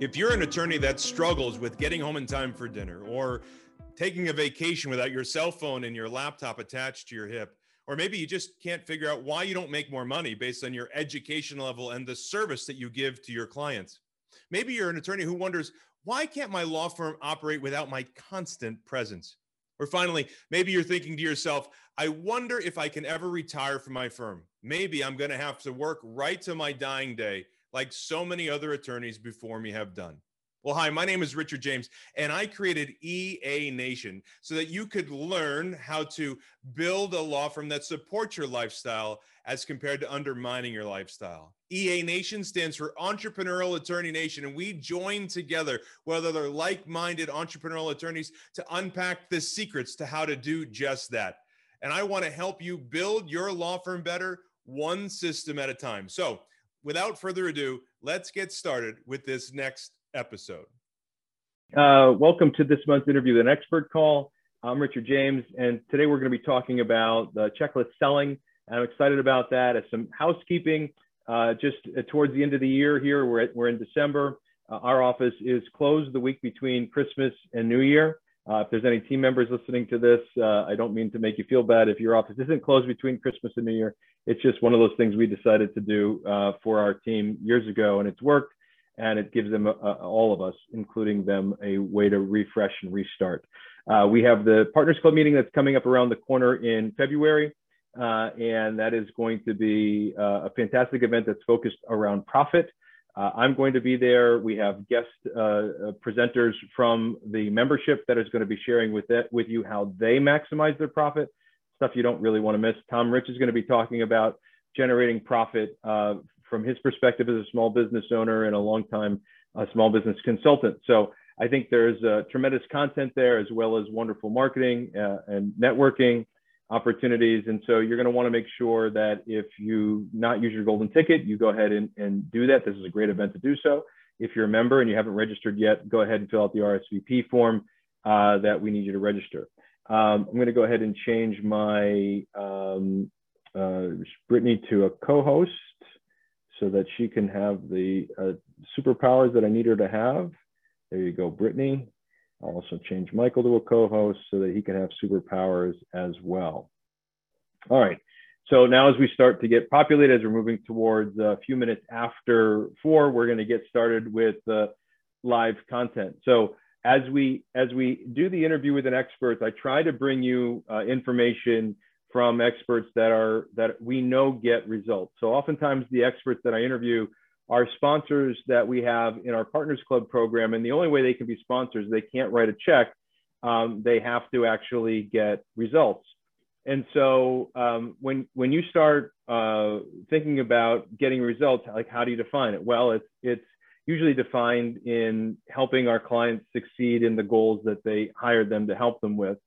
If you're an attorney that struggles with getting home in time for dinner or taking a vacation without your cell phone and your laptop attached to your hip, or maybe you just can't figure out why you don't make more money based on your education level and the service that you give to your clients. Maybe you're an attorney who wonders, why can't my law firm operate without my constant presence? Or finally, maybe you're thinking to yourself, I wonder if I can ever retire from my firm. Maybe I'm going to have to work right to my dying day like so many other attorneys before me have done. Well, hi, my name is Richard James, and I created EA Nation so that you could learn how to build a law firm that supports your lifestyle as compared to undermining your lifestyle. EA Nation stands for Entrepreneurial Attorney Nation, and we join together, whether they're like minded entrepreneurial attorneys, to unpack the secrets to how to do just that. And I want to help you build your law firm better, one system at a time. So, without further ado, let's get started with this next episode. Uh, welcome to this month's interview with an expert call. I'm Richard James, and today we're going to be talking about the checklist selling. I'm excited about that. As some housekeeping, uh, just uh, towards the end of the year here, we're, at, we're in December. Uh, our office is closed the week between Christmas and New Year. Uh, if there's any team members listening to this, uh, I don't mean to make you feel bad if your office isn't closed between Christmas and New Year. It's just one of those things we decided to do uh, for our team years ago, and it's worked. And it gives them, uh, all of us, including them, a way to refresh and restart. Uh, we have the Partners Club meeting that's coming up around the corner in February. Uh, and that is going to be a fantastic event that's focused around profit. Uh, I'm going to be there. We have guest uh, uh, presenters from the membership that is going to be sharing with that with you how they maximize their profit. Stuff you don't really want to miss. Tom Rich is going to be talking about generating profit uh, from his perspective as a small business owner and a long-time uh, small business consultant. So I think there's uh, tremendous content there as well as wonderful marketing and networking opportunities. And so you're going to want to make sure that if you not use your golden ticket, you go ahead and, and do that. This is a great event to do so. If you're a member and you haven't registered yet, go ahead and fill out the RSVP form uh, that we need you to register. Um, I'm going to go ahead and change my um, uh, Brittany to a co-host so that she can have the uh, superpowers that I need her to have. There you go, Brittany. I'll also change Michael to a co-host so that he can have superpowers as well. All right. So now as we start to get populated, as we're moving towards a few minutes after four, we're going to get started with the live content. So as we as we do the interview with an expert, I try to bring you uh, information from experts that are that we know get results. So oftentimes the experts that I interview are sponsors that we have in our Partners Club program. And the only way they can be sponsors, they can't write a check. Um, they have to actually get results. And so um, when when you start uh, thinking about getting results, like how do you define it? Well, it's it's usually defined in helping our clients succeed in the goals that they hired them to help them with.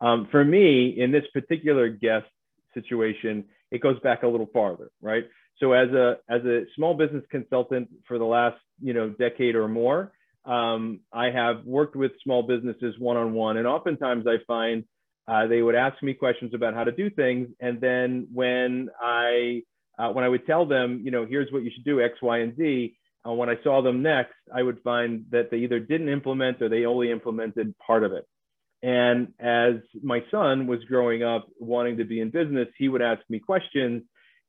Um, for me, in this particular guest situation, it goes back a little farther, right? So as a as a small business consultant for the last you know decade or more, um, I have worked with small businesses one on one, and oftentimes I find uh, they would ask me questions about how to do things, and then when I uh, when I would tell them, you know, here's what you should do X, Y, and Z. Uh, when I saw them next, I would find that they either didn't implement or they only implemented part of it. And as my son was growing up wanting to be in business, he would ask me questions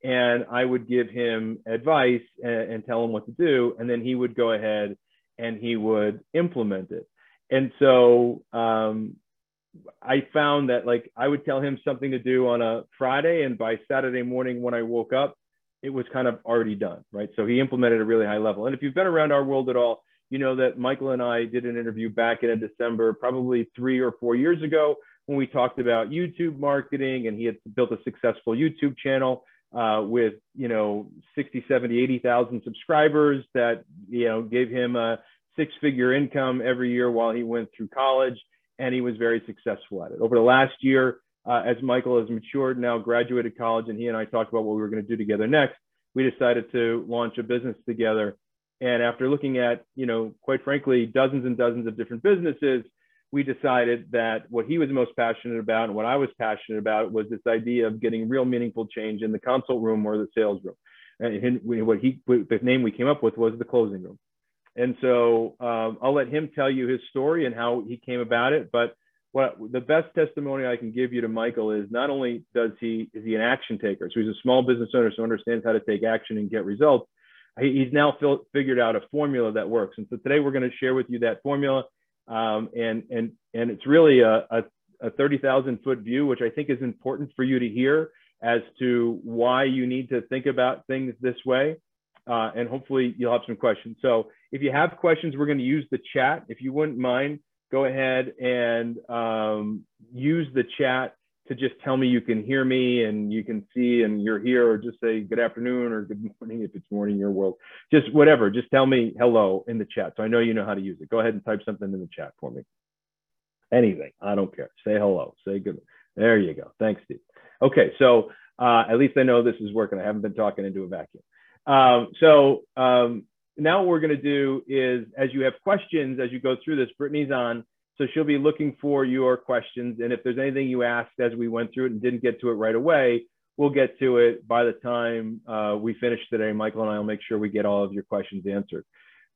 and I would give him advice and, and, tell him what to do, and then he would go ahead and he would implement it. And so um, I found that like I would tell him something to do on a Friday, and by Saturday morning when I woke up, it was kind of already done, right? So he implemented a really high level. And if you've been around our world at all, you know that Michael and I did an interview back in December, probably three or four years ago, when we talked about YouTube marketing, and he had built a successful YouTube channel uh, with you know 60 70 80,000 subscribers that you know gave him a six figure income every year while he went through college and he was very successful at it. Over the last year uh, as michael has matured now graduated college and he and i talked about what we were going to do together next we decided to launch a business together. And after looking at you know quite frankly dozens and dozens of different businesses we decided that what he was most passionate about and what I was passionate about was this idea of getting real meaningful change in the consult room or the sales room. And what he, the name we came up with was the closing room. And so um, I'll let him tell you his story and how he came about it. But what the best testimony I can give you to Michael is not only does he is he an action taker, so he's a small business owner, so understands how to take action and get results. He's now figured out a formula that works. And so today we're going to share with you that formula. Um, and and and it's really a, a, a 30,000 foot view, which I think is important for you to hear as to why you need to think about things this way. Uh, and hopefully you'll have some questions. So if you have questions, we're going to use the chat. If you wouldn't mind, go ahead and um, use the chat to just tell me you can hear me and you can see and you're here, or just say good afternoon or good morning if it's morning your world. Just whatever. Just tell me hello in the chat. So I know you know how to use it. Go ahead and type something in the chat for me. Anything. I don't care. Say hello. Say good. There you go. Thanks, Steve. Okay. So uh, at least I know this is working. I haven't been talking into a vacuum. Um, so um, now what we're going to do is, as you have questions as you go through this, Brittany's on, so she'll be looking for your questions. And if there's anything you asked as we went through it and didn't get to it right away, we'll get to it by the time uh, we finish today. Michael and I will make sure we get all of your questions answered.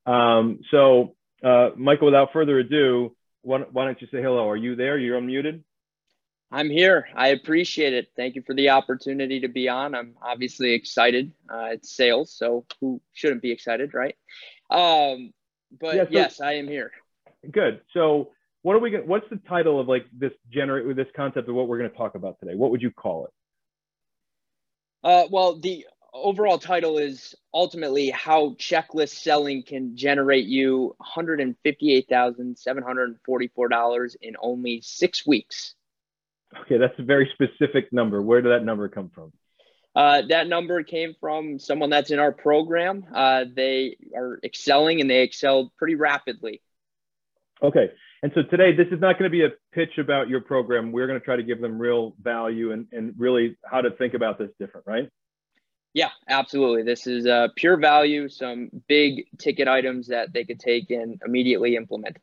Um, so, uh, Michael, without further ado, why, why don't you say hello? Are you there? You're unmuted. I'm here. I appreciate it. Thank you for the opportunity to be on. I'm obviously excited. Uh, it's sales, so who shouldn't be excited, right? Um, but yeah, so, yes, I am here. Good. So, what are we? Gonna, what's the title of like this generate this concept of what we're going to talk about today? What would you call it? Uh, well, the overall title is ultimately how checklist selling can generate you $158,744 in only six weeks. Okay, that's a very specific number. Where did that number come from? Uh, that number came from someone that's in our program. Uh, they are excelling and they excelled pretty rapidly. Okay. And so today, this is not going to be a pitch about your program. We're going to try to give them real value and, and really how to think about this different, right? Yeah, absolutely. This is uh, pure value, some big ticket items that they could take and immediately implement.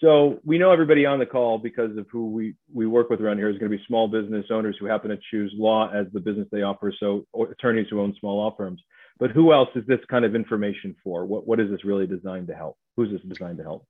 So we know everybody on the call because of who we, we work with around here is going to be small business owners who happen to choose law as the business they offer. So attorneys who own small law firms. But who else is this kind of information for? What, what is this really designed to help? Who's this designed to help?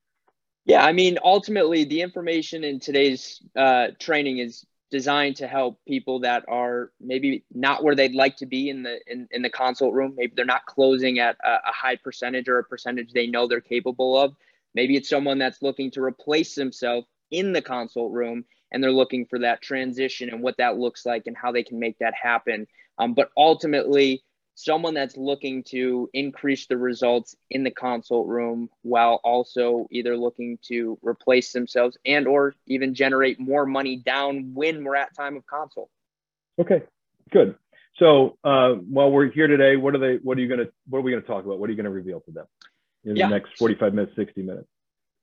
Yeah, I mean, ultimately, the information in today's uh, training is designed to help people that are maybe not where they'd like to be in the in, in the consult room. Maybe they're not closing at a, a high percentage or a percentage they know they're capable of Maybe it's someone that's looking to replace themselves in the consult room and they're looking for that transition and what that looks like and how they can make that happen. Um, but ultimately, someone that's looking to increase the results in the consult room while also either looking to replace themselves and or even generate more money down when we're at time of consult. Okay, good. So uh, while we're here today, what are they? What are you gonna? What are we gonna talk about? What are you gonna reveal to them? in yeah. the next 45 minutes, 60 minutes?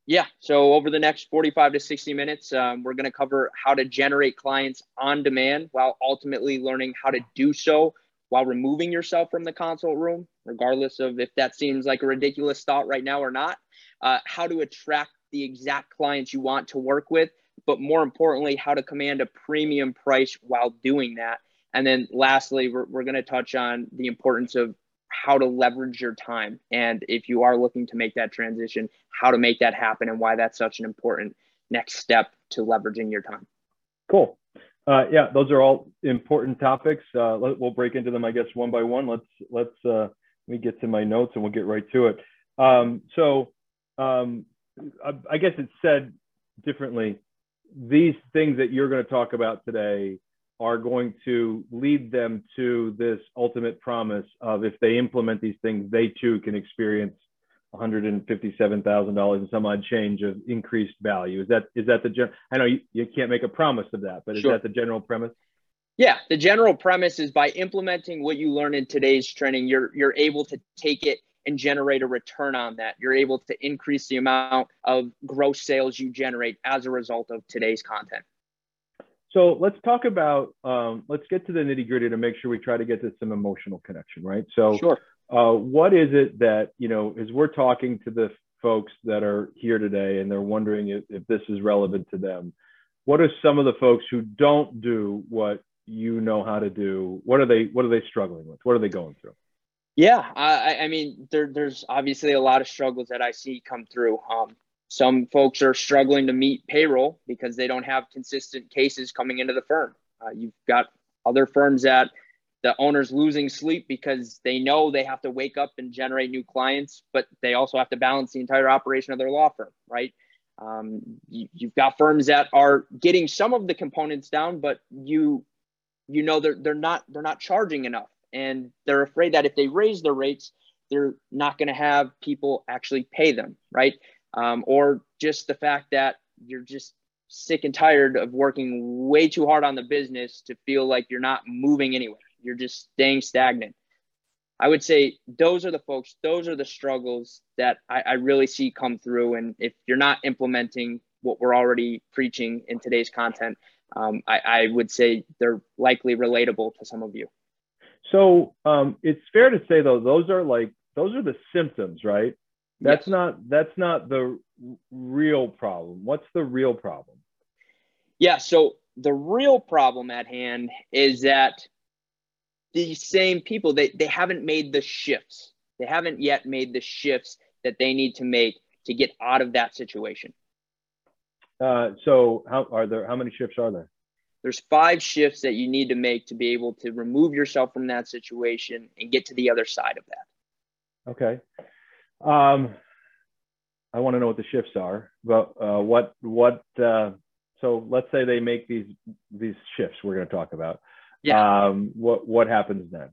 Yeah. So over the next 45 to 60 minutes, um, we're going to cover how to generate clients on demand while ultimately learning how to do so while removing yourself from the consult room, regardless of if that seems like a ridiculous thought right now or not. Uh, how to attract the exact clients you want to work with, but more importantly, how to command a premium price while doing that. And then lastly, we're, we're going to touch on the importance of how to leverage your time. And if you are looking to make that transition, how to make that happen and why that's such an important next step to leveraging your time. Cool. Uh, yeah, those are all important topics. Uh, let, we'll break into them, I guess, one by one. Let's let's uh, let me get to my notes and we'll get right to it. Um, so um, I, I guess it's said differently. These things that you're going to talk about today are going to lead them to this ultimate promise of if they implement these things, they too can experience $157,000 and some odd change of increased value. Is that is that the gen- I know you, you can't make a promise of that, but is sure. that the general premise? Yeah, the general premise is by implementing what you learn in today's training, you're you're able to take it and generate a return on that. You're able to increase the amount of gross sales you generate as a result of today's content. So let's talk about, um, let's get to the nitty gritty to make sure we try to get to some emotional connection, right? So, sure. Uh, what is it that, you know, as we're talking to the folks that are here today and they're wondering if, if this is relevant to them, what are some of the folks who don't do what you know how to do? What are they, what are they struggling with? What are they going through? Yeah, I, I mean, there, there's obviously a lot of struggles that I see come through. Um, some folks are struggling to meet payroll because they don't have consistent cases coming into the firm. Uh, you've got other firms that the owner's losing sleep because they know they have to wake up and generate new clients, but they also have to balance the entire operation of their law firm, right? Um, you, you've got firms that are getting some of the components down, but you you know they're they're not they're not charging enough, and they're afraid that if they raise their rates, they're not going to have people actually pay them, right? Um, or just the fact that you're just sick and tired of working way too hard on the business to feel like you're not moving anywhere. You're just staying stagnant. I would say those are the folks, those are the struggles that I, I really see come through. And if you're not implementing what we're already preaching in today's content, um, I, I, would say they're likely relatable to some of you. So um, it's fair to say though, those are like those are the symptoms, right? That's yes. not that's not the real problem. What's the real problem? Yeah, so the real problem at hand is that these same people they, they haven't made the shifts. They haven't yet made the shifts that they need to make to get out of that situation. Uh, so how are there how many shifts are there? There's five shifts that you need to make to be able to remove yourself from that situation and get to the other side of that. Okay. Um, I want to know what the shifts are, but uh, what what uh, so let's say they make these these shifts we're going to talk about. Yeah. Um, what what happens then?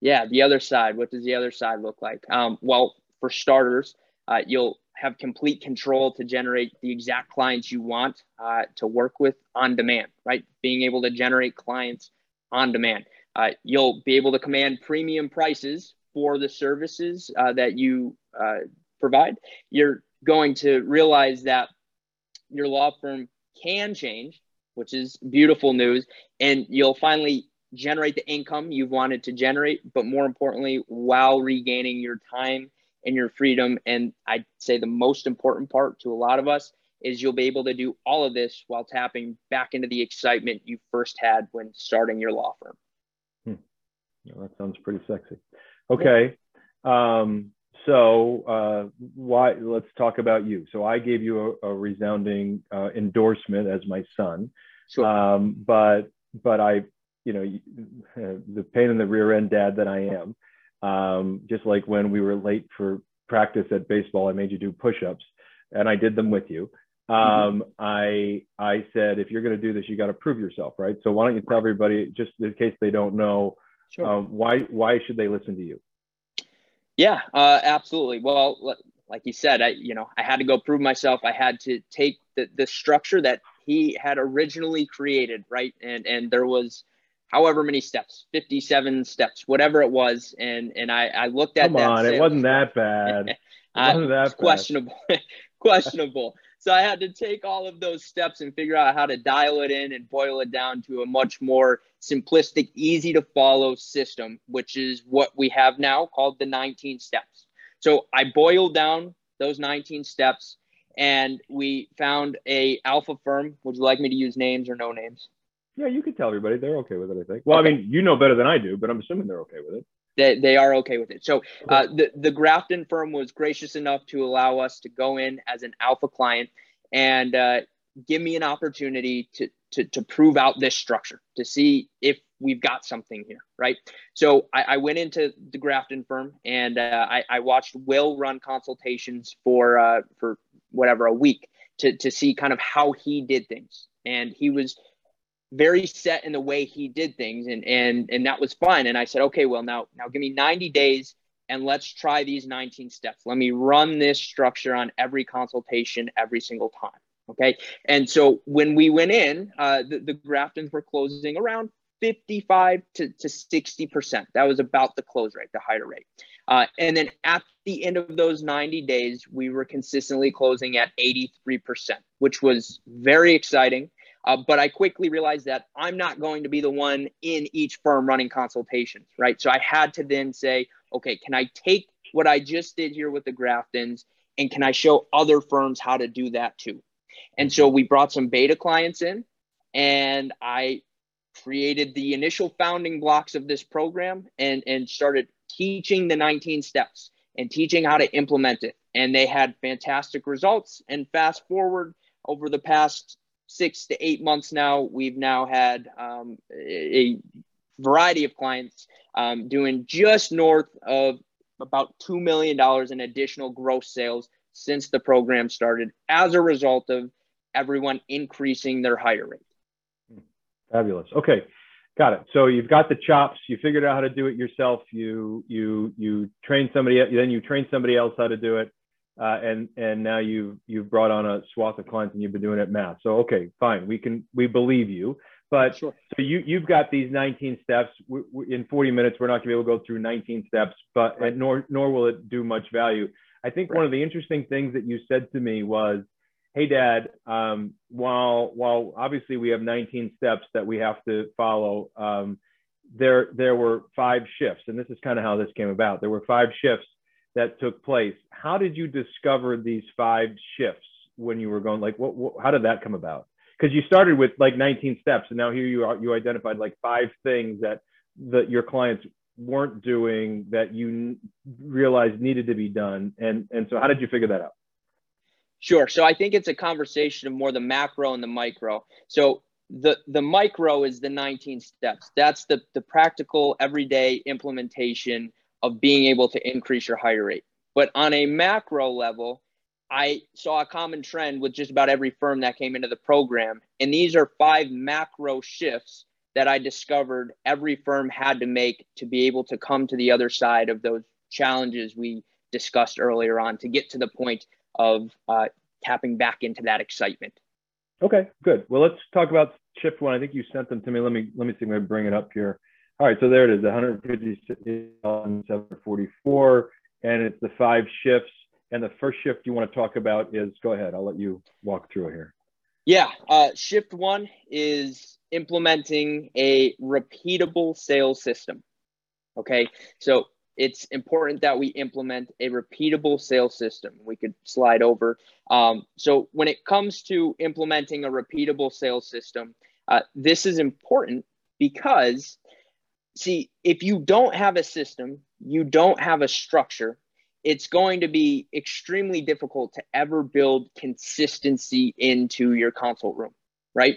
Yeah, the other side. What does the other side look like? Um, well, for starters, uh, you'll have complete control to generate the exact clients you want uh, to work with on demand. Right, being able to generate clients on demand. Uh, you'll be able to command premium prices for the services uh, that you uh, provide, you're going to realize that your law firm can change, which is beautiful news. And you'll finally generate the income you've wanted to generate, but more importantly, while regaining your time and your freedom. And I'd say the most important part to a lot of us is you'll be able to do all of this while tapping back into the excitement you first had when starting your law firm. Hmm. Well, that sounds pretty sexy. Okay. Um, so uh, why? Let's talk about you. So I gave you a, a resounding uh, endorsement as my son, sure. um, but but I, you know, the pain in the rear end dad that I am. Um, just like when we were late for practice at baseball, I made you do push-ups, and I did them with you. Um, mm-hmm. I I said if you're going to do this, you got to prove yourself, right? So why don't you tell everybody, just in case they don't know, sure. um, why why should they listen to you? Yeah, uh, absolutely. Well, like you said, I you know I had to go prove myself. I had to take the the structure that he had originally created, right? And and there was however many steps 57 steps whatever it was and and i i looked at Come that on it wasn't that bad it wasn't that bad. questionable questionable so I had to take all of those steps and figure out how to dial it in and boil it down to a much more simplistic, easy to follow system, which is what we have now called the 19 steps. So I boiled down those 19 steps and we found a alpha firm. Would you like me to use names or no names? Yeah, you could tell everybody they're okay with it. I think. Well, okay. I mean, you know better than I do, but I'm assuming they're okay with it they, they are okay with it. So uh, the, the Grafton firm was gracious enough to allow us to go in as an alpha client and uh, give me an opportunity to, to, to prove out this structure to see if we've got something here, right? So I, I went into the Grafton firm and uh, I, I, watched Will run consultations for uh, for whatever a week to to see kind of how he did things, and he was very set in the way he did things and and and that was fine. And i said okay well now now give me 90 days and let's try these 19 steps. Let me run this structure on every consultation every single time okay? And so when we went in uh, the, the graftons were closing around 55 to, to 60 percent. That was about the close rate the higher rate. Uh, and then at the end of those 90 days we were consistently closing at 83 percent which was very exciting uh, but I quickly realized that I'm not going to be the one in each firm running consultations, right? So I had to then say, okay, can I take what I just did here with the Graftons and can I show other firms how to do that too? And so we brought some beta clients in and I created the initial founding blocks of this program and, and started teaching the 19 steps and teaching how to implement it. And they had fantastic results. And fast forward over the past six to eight months now, we've now had um, a variety of clients um, doing just north of about $2 million in additional gross sales since the program started as a result of everyone increasing their hire rate. Fabulous. Okay. Got it. So you've got the chops. You figured out how to do it yourself. You you you train somebody. Then you train somebody else how to do it, uh, and and now you've you've brought on a swath of clients and you've been doing it math. So okay, fine. We can we believe you. But sure. so you you've got these 19 steps. We, we, in 40 minutes, we're not going to be able to go through 19 steps, but right. nor nor will it do much value. I think right. one of the interesting things that you said to me was hey dad um, while while obviously we have 19 steps that we have to follow um, there there were five shifts and this is kind of how this came about there were five shifts that took place how did you discover these five shifts when you were going like what, what how did that come about because you started with like 19 steps and now here you are you identified like five things that that your clients weren't doing that you realized needed to be done and and so how did you figure that out Sure. So I think it's a conversation of more the macro and the micro. So the the micro is the 19 steps. That's the the practical everyday implementation of being able to increase your hire rate. But on a macro level, I saw a common trend with just about every firm that came into the program. And these are five macro shifts that I discovered every firm had to make to be able to come to the other side of those challenges we discussed earlier on to get to the point of uh, tapping back into that excitement. Okay, good. Well, let's talk about shift one. I think you sent them to me. Let me let me see if I bring it up here. All right, so there it is, 15744, and it's the five shifts. And the first shift you want to talk about is go ahead. I'll let you walk through it here. Yeah, uh, shift one is implementing a repeatable sales system. Okay, so it's important that we implement a repeatable sales system. We could slide over. Um, so when it comes to implementing a repeatable sales system, uh, this is important because, see, if you don't have a system, you don't have a structure, it's going to be extremely difficult to ever build consistency into your consult room, right?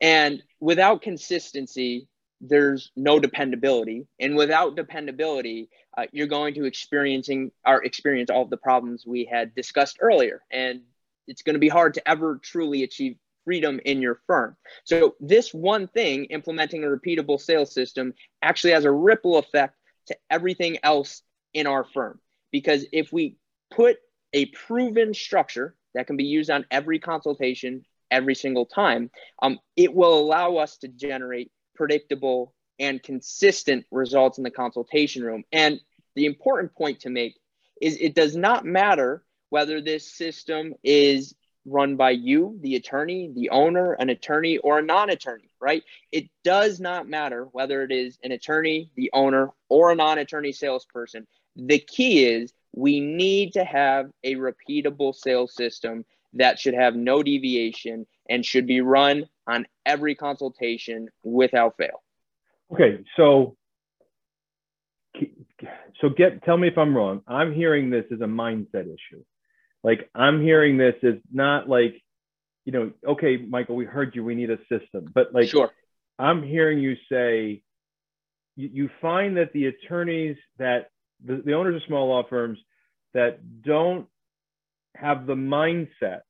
And without consistency, there's no dependability and without dependability uh, you're going to experiencing or experience all of the problems we had discussed earlier and it's going to be hard to ever truly achieve freedom in your firm so this one thing implementing a repeatable sales system actually has a ripple effect to everything else in our firm because if we put a proven structure that can be used on every consultation every single time um, it will allow us to generate predictable, and consistent results in the consultation room. And the important point to make is it does not matter whether this system is run by you, the attorney, the owner, an attorney, or a non attorney, right? It does not matter whether it is an attorney, the owner, or a non attorney salesperson. The key is we need to have a repeatable sales system that should have no deviation and should be run on every consultation without fail. Okay, so so get tell me if I'm wrong. I'm hearing this as a mindset issue. Like I'm hearing this is not like, you know, okay, Michael, we heard you. We need a system, but like, sure. I'm hearing you say you, you find that the attorneys that the, the owners of small law firms that don't have the mindset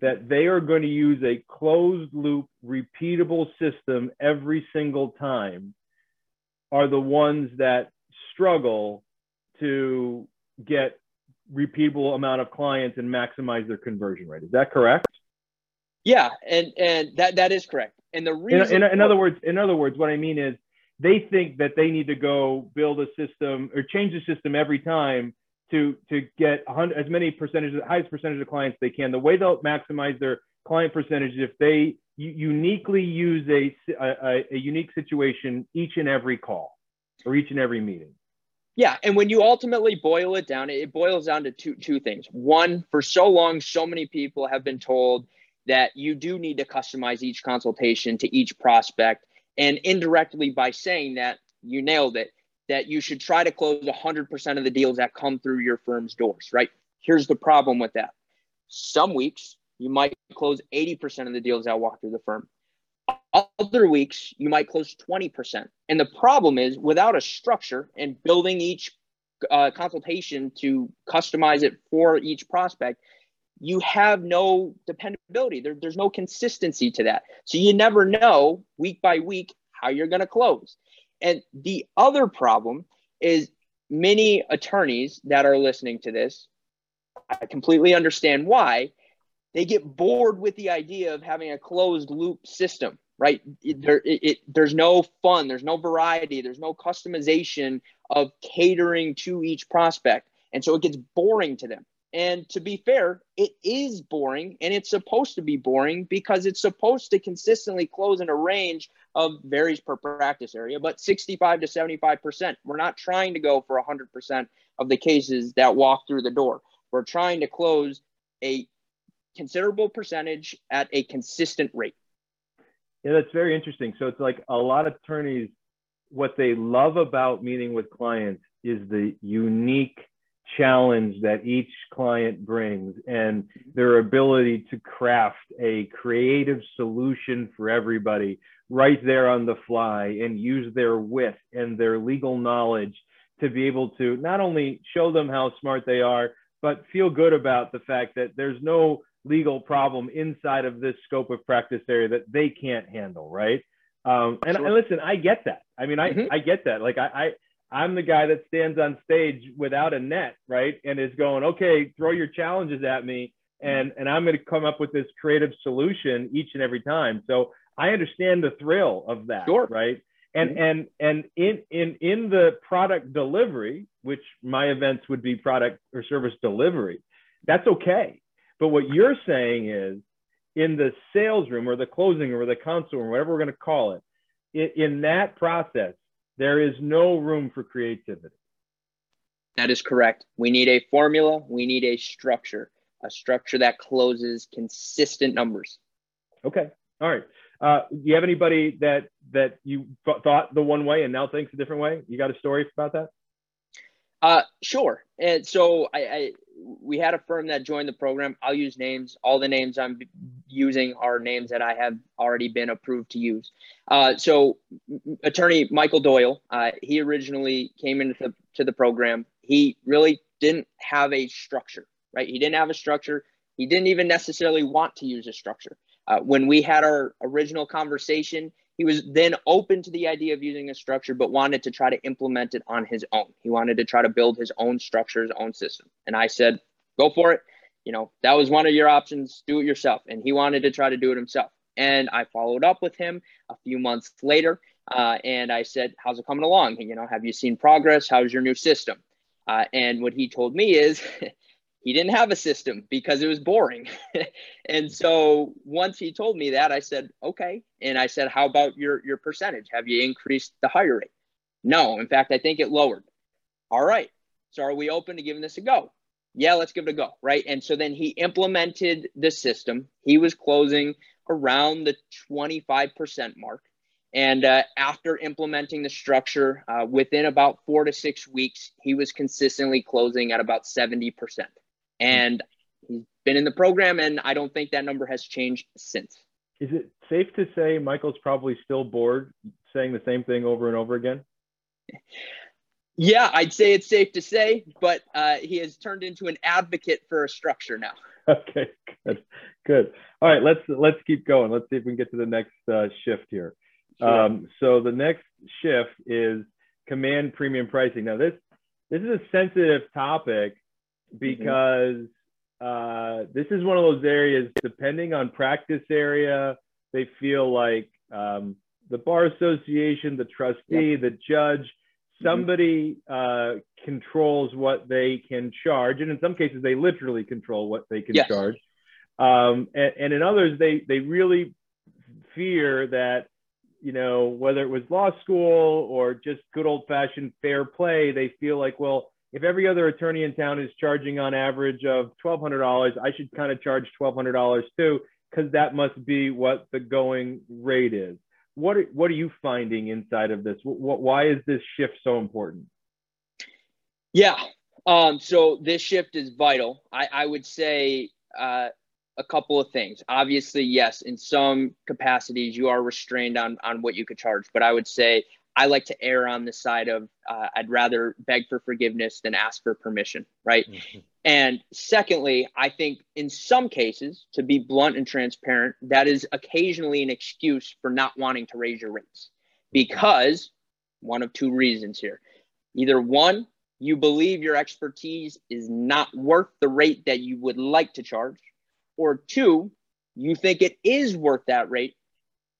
that they are going to use a closed loop, repeatable system every single time are the ones that struggle to get repeatable amount of clients and maximize their conversion rate. Is that correct? Yeah, and and that that is correct. And the reason, in, in, in other words, in other words, what I mean is they think that they need to go build a system or change the system every time to to get as many percentages, the highest percentage of clients they can. The way they'll maximize their client percentage is if they uniquely use a, a, a unique situation each and every call or each and every meeting. Yeah, and when you ultimately boil it down, it boils down to two two things. One, for so long, so many people have been told that you do need to customize each consultation to each prospect, and indirectly by saying that, you nailed it that you should try to close 100% of the deals that come through your firm's doors, right? Here's the problem with that. Some weeks you might close 80% of the deals that walk through the firm. Other weeks you might close 20%. And the problem is without a structure and building each uh, consultation to customize it for each prospect, you have no dependability. There, there's no consistency to that. So you never know week by week how you're going to close. And the other problem is many attorneys that are listening to this, I completely understand why they get bored with the idea of having a closed loop system, right? There, it, it, there's no fun, there's no variety, there's no customization of catering to each prospect. And so it gets boring to them. And to be fair, it is boring and it's supposed to be boring because it's supposed to consistently close in a range of varies per practice area, but 65 to 75%. We're not trying to go for 100% of the cases that walk through the door. We're trying to close a considerable percentage at a consistent rate. Yeah, that's very interesting. So it's like a lot of attorneys, what they love about meeting with clients is the unique challenge that each client brings and their ability to craft a creative solution for everybody right there on the fly and use their wit and their legal knowledge to be able to not only show them how smart they are, but feel good about the fact that there's no legal problem inside of this scope of practice area that they can't handle, right? Um, and, sure. and, listen, I get that. I mean, I, mm-hmm. I get that. Like I, I I'm the guy that stands on stage without a net, right? And is going, okay, throw your challenges at me, and and I'm going to come up with this creative solution each and every time. So I understand the thrill of that, sure. right? And mm-hmm. and and in in in the product delivery, which my events would be product or service delivery, that's okay. But what you're saying is, in the sales room or the closing room or the console room, whatever we're going to call it, in, in that process, there is no room for creativity. That is correct. We need a formula, we need a structure, a structure that closes consistent numbers. Okay. All right. Uh, do you have anybody that that you th- thought the one way and now thinks a different way? You got a story about that? Uh, sure. And so I, I we had a firm that joined the program. I'll use names. All the names I'm using are names that I have already been approved to use. Uh, so, attorney Michael Doyle, uh, he originally came into the, to the program. He really didn't have a structure, right? He didn't have a structure. He didn't even necessarily want to use a structure. Uh, when we had our original conversation, he was then open to the idea of using a structure, but wanted to try to implement it on his own. He wanted to try to build his own structure, his own system. And I said, go for it. You know, that was one of your options. Do it yourself. And he wanted to try to do it himself. And I followed up with him a few months later. Uh, and I said, how's it coming along? You know, have you seen progress? How's your new system? Uh, and what he told me is he didn't have a system because it was boring. and so once he told me that, I said, okay. And I said, how about your, your percentage? Have you increased the hire rate? No, in fact, I think it lowered. All right. So are we open to giving this a go? Yeah, let's give it a go. Right. And so then he implemented the system. He was closing around the 25% mark. And uh, after implementing the structure, uh, within about four to six weeks, he was consistently closing at about 70% and he's been in the program, and I don't think that number has changed since. Is it safe to say Michael's probably still bored saying the same thing over and over again? Yeah, I'd say it's safe to say, but uh, he has turned into an advocate for a structure now. Okay, good, good. All right, let's let's keep going. Let's see if we can get to the next uh, shift here. Sure. Um, so the next shift is command premium pricing. Now this this is a sensitive topic Mm-hmm. because uh, this is one of those areas, depending on practice area, they feel like um, the bar association, the trustee, yep. the judge, mm-hmm. somebody mm-hmm. uh, controls what they can charge, and in some cases, they literally control what they can yes. charge. Um, and, and in others, they they really fear that you know whether it was law school or just good old fashioned fair play, they feel like well if every other attorney in town is charging on average of $1,200, I should kind of charge $1,200 too, because that must be what the going rate is. what are, what are you finding inside of this? What, why is this shift so important? Yeah. Um, so this shift is vital. I, I would say uh, a couple of things. Obviously, yes, in some capacities you are restrained on on what you could charge, but I would say I like to err on the side of uh, I'd rather beg for forgiveness than ask for permission, right? Mm-hmm. And secondly, I think in some cases, to be blunt and transparent, that is occasionally an excuse for not wanting to raise your rates because one of two reasons here. Either one, you believe your expertise is not worth the rate that you would like to charge, or two, you think it is worth that rate,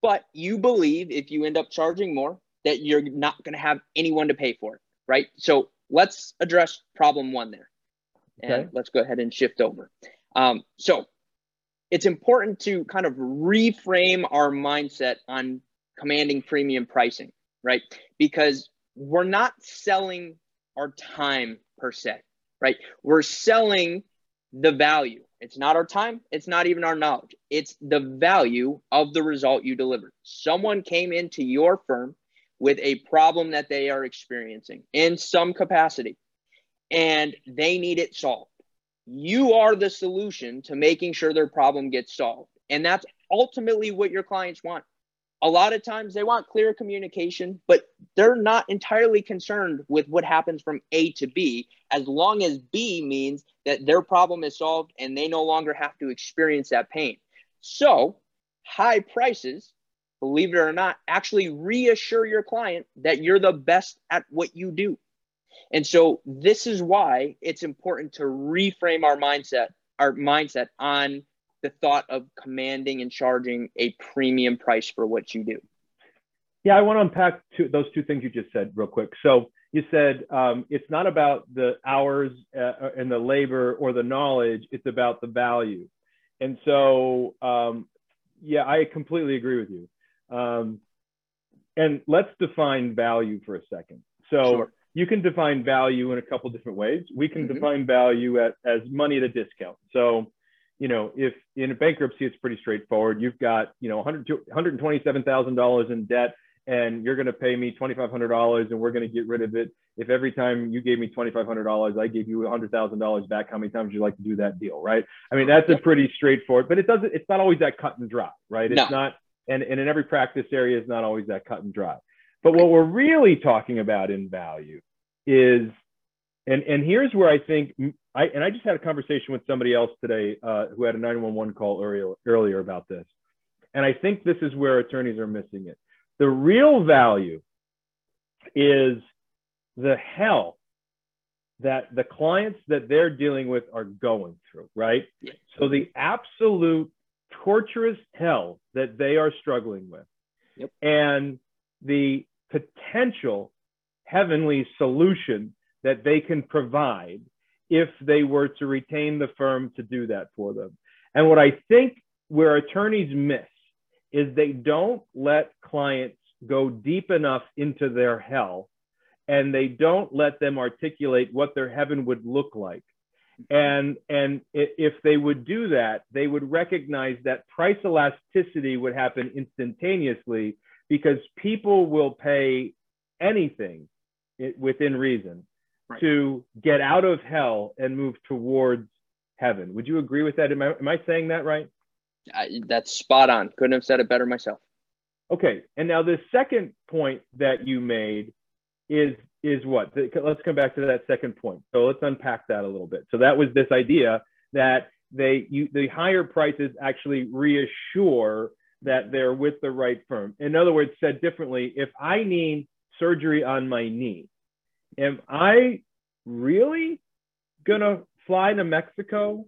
but you believe if you end up charging more, that you're not going to have anyone to pay for it, right? So let's address problem one there. And okay. let's go ahead and shift over. Um, so it's important to kind of reframe our mindset on commanding premium pricing, right? Because we're not selling our time per se, right? We're selling the value. It's not our time. It's not even our knowledge. It's the value of the result you delivered. Someone came into your firm with a problem that they are experiencing in some capacity and they need it solved. You are the solution to making sure their problem gets solved. And that's ultimately what your clients want. A lot of times they want clear communication, but they're not entirely concerned with what happens from A to B, as long as B means that their problem is solved and they no longer have to experience that pain. So, high prices believe it or not, actually reassure your client that you're the best at what you do. And so this is why it's important to reframe our mindset, our mindset on the thought of commanding and charging a premium price for what you do. Yeah, I want to unpack two, those two things you just said real quick. So you said um, it's not about the hours uh, and the labor or the knowledge; it's about the value. And so, um, yeah, I completely agree with you. Um, and let's define value for a second. So sure. you can define value in a couple different ways. We can mm-hmm. define value at, as money at a discount. So, you know, if in a bankruptcy, it's pretty straightforward. You've got, you know, $127,000 in debt and you're going to pay me $2,500 and we're going to get rid of it. If every time you gave me $2,500, I gave you $100,000 back, how many times would you like to do that deal? Right. I mean, that's a pretty straightforward, but it doesn't, it's not always that cut and dry, right? It's no. not, and, and in every practice area is not always that cut and dry. But what we're really talking about in value is, and, and here's where I think, I, and I just had a conversation with somebody else today uh, who had a 911 call earlier, earlier about this. And I think this is where attorneys are missing it. The real value is the hell that the clients that they're dealing with are going through, right? So the absolute torturous hell that they are struggling with yep. and the potential heavenly solution that they can provide if they were to retain the firm to do that for them. And what I think where attorneys miss is they don't let clients go deep enough into their hell and they don't let them articulate what their heaven would look like and and if they would do that they would recognize that price elasticity would happen instantaneously because people will pay anything within reason right. to get out of hell and move towards heaven. Would you agree with that? Am i, am I saying that right? Uh, that's spot on. Couldn't have said it better myself. Okay. And now the second point that you made is is what? Let's come back to that second point. So let's unpack that a little bit. So that was this idea that they you, the higher prices actually reassure that they're with the right firm. In other words, said differently, if I need surgery on my knee, am I really gonna fly to Mexico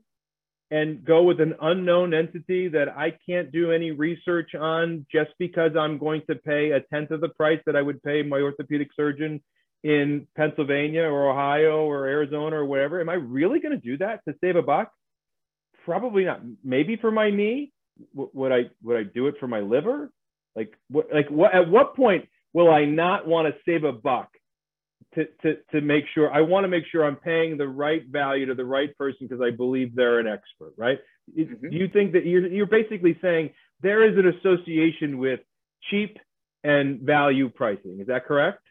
and go with an unknown entity that I can't do any research on just because I'm going to pay a tenth of the price that I would pay my orthopedic surgeon in Pennsylvania or Ohio or Arizona or whatever. Am I really going to do that to save a buck? Probably not. Maybe for my knee. W- would I would I do it for my liver? Like what like what at what point will I not want to save a buck to, to, to make sure I want to make sure I'm paying the right value to the right person because I believe they're an expert, right? Mm-hmm. You think that you're, you're basically saying there is an association with cheap and value pricing. Is that correct?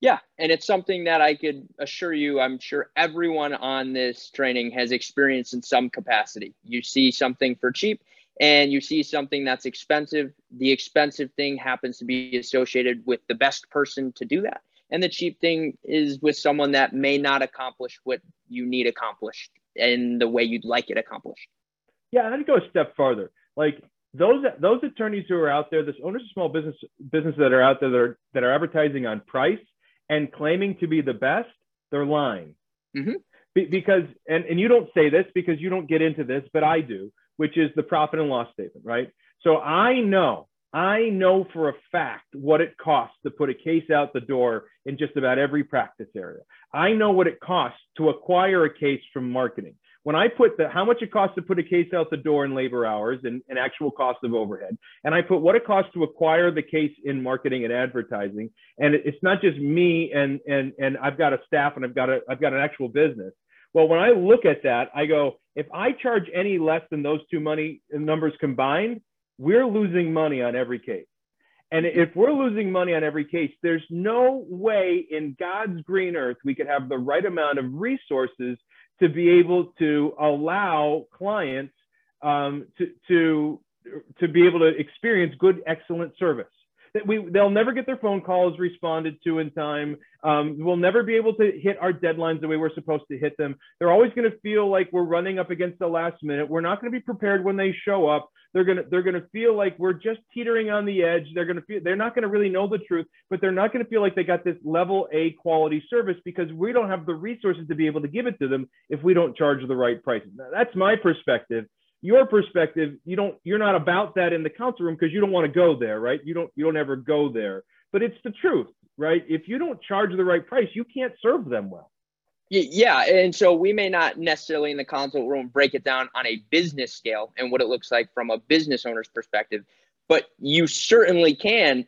Yeah, and it's something that I could assure you, I'm sure everyone on this training has experienced in some capacity. You see something for cheap and you see something that's expensive. The expensive thing happens to be associated with the best person to do that. And the cheap thing is with someone that may not accomplish what you need accomplished in the way you'd like it accomplished. Yeah, I'd go a step farther. Like those those attorneys who are out there, this owners of small business businesses that are out there that are, that are advertising on price and claiming to be the best, they're lying. Mm-hmm. Be, because and and you don't say this because you don't get into this, but I do, which is the profit and loss statement, right? So I know I know for a fact what it costs to put a case out the door in just about every practice area. I know what it costs to acquire a case from marketing when I put the how much it costs to put a case out the door in labor hours and, and actual cost of overhead, and I put what it costs to acquire the case in marketing and advertising, and it's not just me and and and I've got a staff and I've got a I've got an actual business. Well, when I look at that, I go, if I charge any less than those two money numbers combined, we're losing money on every case. And if we're losing money on every case, there's no way in God's green earth we could have the right amount of resources to be able to allow clients um, to, to, to be able to experience good, excellent service. That we, they'll never get their phone calls responded to in time. Um, we'll never be able to hit our deadlines the way we're supposed to hit them. They're always going to feel like we're running up against the last minute. We're not going to be prepared when they show up. They're gonna they're gonna feel like we're just teetering on the edge. They're gonna feel they're not gonna really know the truth, but they're not gonna feel like they got this level A quality service because we don't have the resources to be able to give it to them if we don't charge the right prices. Now, that's my perspective. Your perspective, you don't you're not about that in the council room because you don't want to go there, right? You don't you don't ever go there. But it's the truth, right? If you don't charge the right price, you can't serve them well. Yeah, and so we may not necessarily in the consult room break it down on a business scale and what it looks like from a business owner's perspective, but you certainly can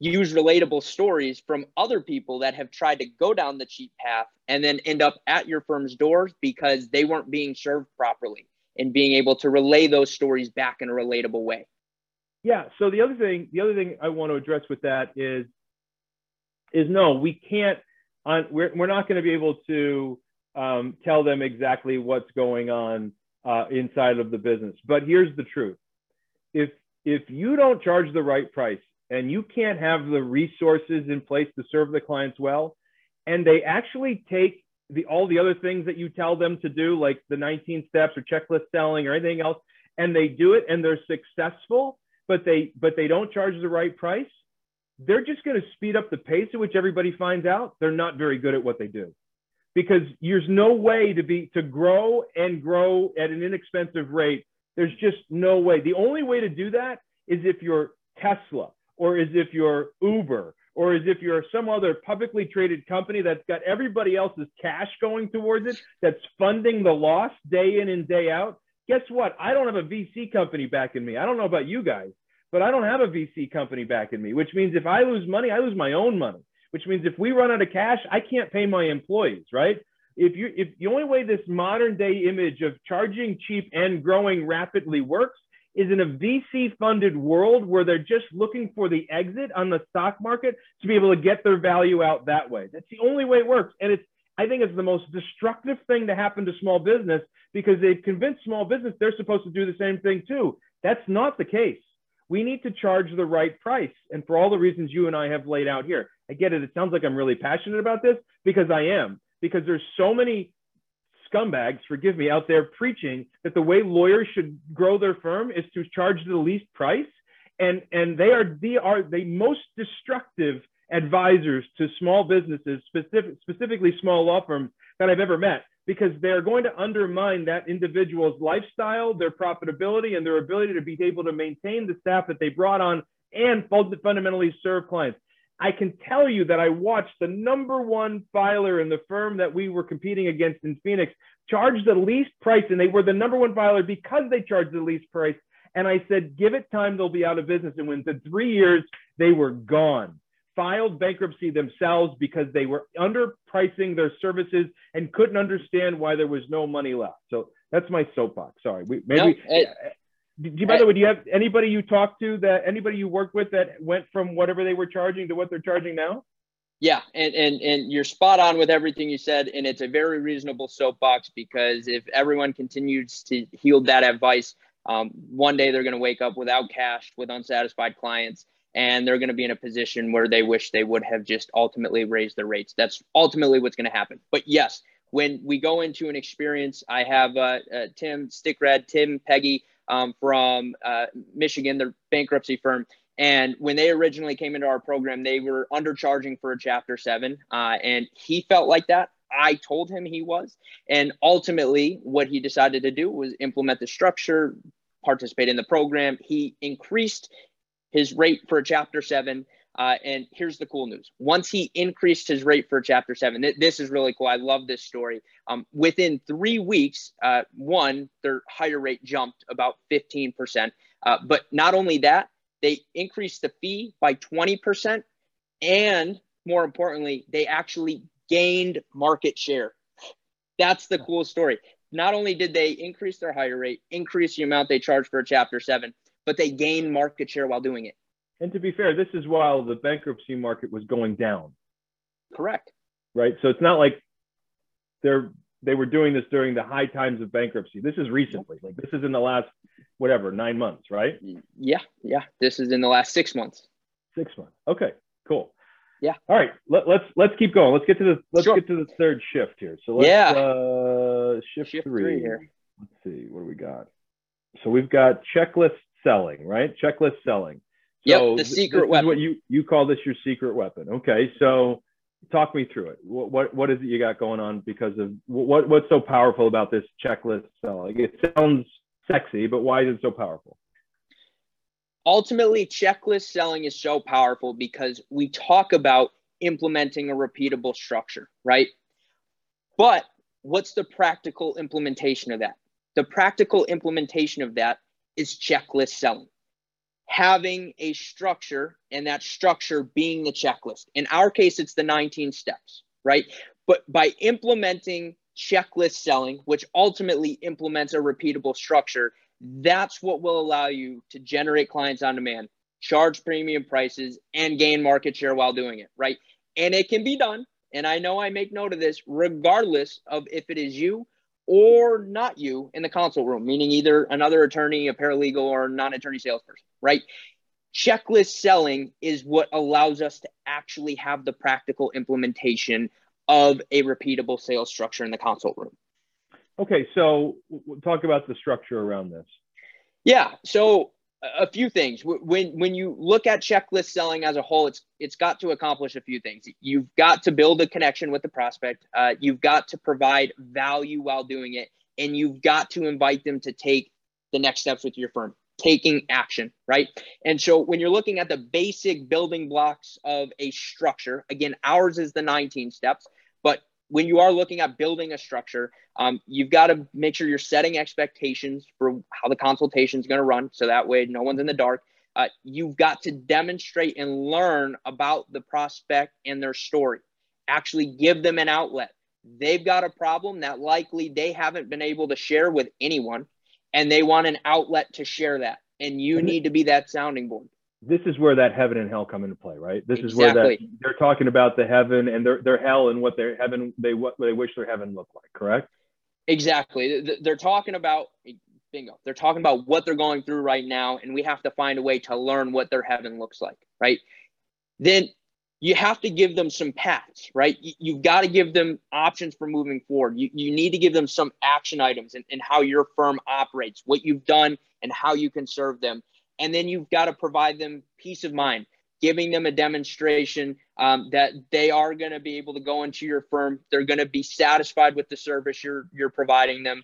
use relatable stories from other people that have tried to go down the cheap path and then end up at your firm's doors because they weren't being served properly and being able to relay those stories back in a relatable way. Yeah, so the other thing the other thing I want to address with that is is no, we can't on, we're, we're not going to be able to um, tell them exactly what's going on uh, inside of the business. But here's the truth: if if you don't charge the right price and you can't have the resources in place to serve the clients well, and they actually take the all the other things that you tell them to do, like the 19 steps or checklist selling or anything else, and they do it and they're successful, but they but they don't charge the right price, they're just going to speed up the pace at which everybody finds out they're not very good at what they do. Because there's no way to be to grow and grow at an inexpensive rate. There's just no way. The only way to do that is if you're tesla or as if you're uber or as if you're some other publicly traded company that's got everybody else's cash going towards it that's funding the loss day in and day out guess what i don't have a vc company backing me i don't know about you guys but I don't have a VC company backing me, which means if I lose money, I lose my own money, which means if we run out of cash, I can't pay my employees, right? If you if the only way this modern day image of charging cheap and growing rapidly works is in a VC funded world where they're just looking for the exit on the stock market to be able to get their value out that way. That's the only way it works. And it's I think it's the most destructive thing to happen to small business because they've convinced small business they're supposed to do the same thing too. That's not the case we need to charge the right price. And for all the reasons you and I have laid out here, I get it. It sounds like I'm really passionate about this because I am, because there's so many scumbags, forgive me, out there preaching that the way lawyers should grow their firm is to charge the least price. And, and they are the are the most destructive advisors to small businesses, specific, specifically small law firms that I've ever met because they're going to undermine that individual's lifestyle, their profitability, and their ability to be able to maintain the staff that they brought on and fundamentally serve clients. I can tell you that I watched the number one filer in the firm that we were competing against in Phoenix charge the least price, and they were the number one filer because they charged the least price. And I said, give it time, they'll be out of business. And within three years, they were gone filed bankruptcy themselves because they were underpricing their services and couldn't understand why there was no money left. So that's my soapbox. Sorry, we, maybe. No, it, do you, by the way, do you have anybody you talked to that anybody you worked with that went from whatever they were charging to what they're charging now? Yeah, and and and you're spot on with everything you said, and it's a very reasonable soapbox because if everyone continues to heed that advice, um, one day they're going to wake up without cash, with unsatisfied clients, and they're going to be in a position where they wish they would have just ultimately raised their rates. That's ultimately what's going to happen. But yes, when we go into an experience, I have uh, uh, Tim Stickred, Tim Peggy um, from uh, Michigan, their bankruptcy firm. And when they originally came into our program, they were undercharging for a Chapter 7. Uh, and he felt like that. I told him he was. And ultimately, what he decided to do was implement the structure, participate in the program. He increased his rate for a Chapter 7 uh, and here's the cool news. Once he increased his rate for Chapter 7, th- this is really cool. I love this story. Um, within three weeks, uh, one, their hire rate jumped about 15%. Uh, but not only that, they increased the fee by 20%. And more importantly, they actually gained market share. That's the cool story. Not only did they increase their hire rate, increase the amount they charge for Chapter 7, but they gained market share while doing it. And to be fair, this is while the bankruptcy market was going down. Correct. Right. So it's not like they're they were doing this during the high times of bankruptcy. This is recently. Like this is in the last whatever nine months, right? Yeah, yeah. This is in the last six months. Six months. Okay, cool. Yeah. All right. Let, let's, let's keep going. Let's get to the let's sure. get to the third shift here. So let's yeah. uh, shift, shift three. three here. Let's see what do we got. So we've got checklist selling, right? Checklist selling. So yep, the secret weapon. what you you call this your secret weapon. Okay, so talk me through it. What what, what is it you got going on? Because of what what's so powerful about this checklist selling? It sounds sexy, but why is it so powerful? Ultimately, checklist selling is so powerful because we talk about implementing a repeatable structure, right? But what's the practical implementation of that? The practical implementation of that is checklist selling having a structure and that structure being the checklist. In our case, it's the 19 steps, right? But by implementing checklist selling, which ultimately implements a repeatable structure, that's what will allow you to generate clients on demand, charge premium prices, and gain market share while doing it, right? And it can be done. And I know I make note of this regardless of if it is you or not you in the consult room, meaning either another attorney, a paralegal, or non attorney salesperson, right? Checklist selling is what allows us to actually have the practical implementation of a repeatable sales structure in the consult room. Okay, so we'll talk about the structure around this. Yeah, so a few things. When when you look at checklist selling as a whole, it's it's got to accomplish a few things. You've got to build a connection with the prospect. Uh, you've got to provide value while doing it, and you've got to invite them to take the next steps with your firm, taking action, right? And so when you're looking at the basic building blocks of a structure, again, ours is the 19 steps, but when you are looking at building a structure, um, you've got to make sure you're setting expectations for how the consultation is going to run. So that way, no one's in the dark. Uh, you've got to demonstrate and learn about the prospect and their story. Actually, give them an outlet. They've got a problem that likely they haven't been able to share with anyone, and they want an outlet to share that. And you need to be that sounding board this is where that heaven and hell come into play, right? This exactly. is where that they're talking about the heaven and their their hell and what their heaven they what they wish their heaven looked like, correct? Exactly. They're talking about bingo. They're talking about what they're going through right now, and we have to find a way to learn what their heaven looks like, right? Then you have to give them some paths, right? You've got to give them options for moving forward. You, you need to give them some action items and, and how your firm operates, what you've done, and how you can serve them and then you've got to provide them peace of mind giving them a demonstration um, that they are going to be able to go into your firm. They're going to be satisfied with the service you're you're providing them.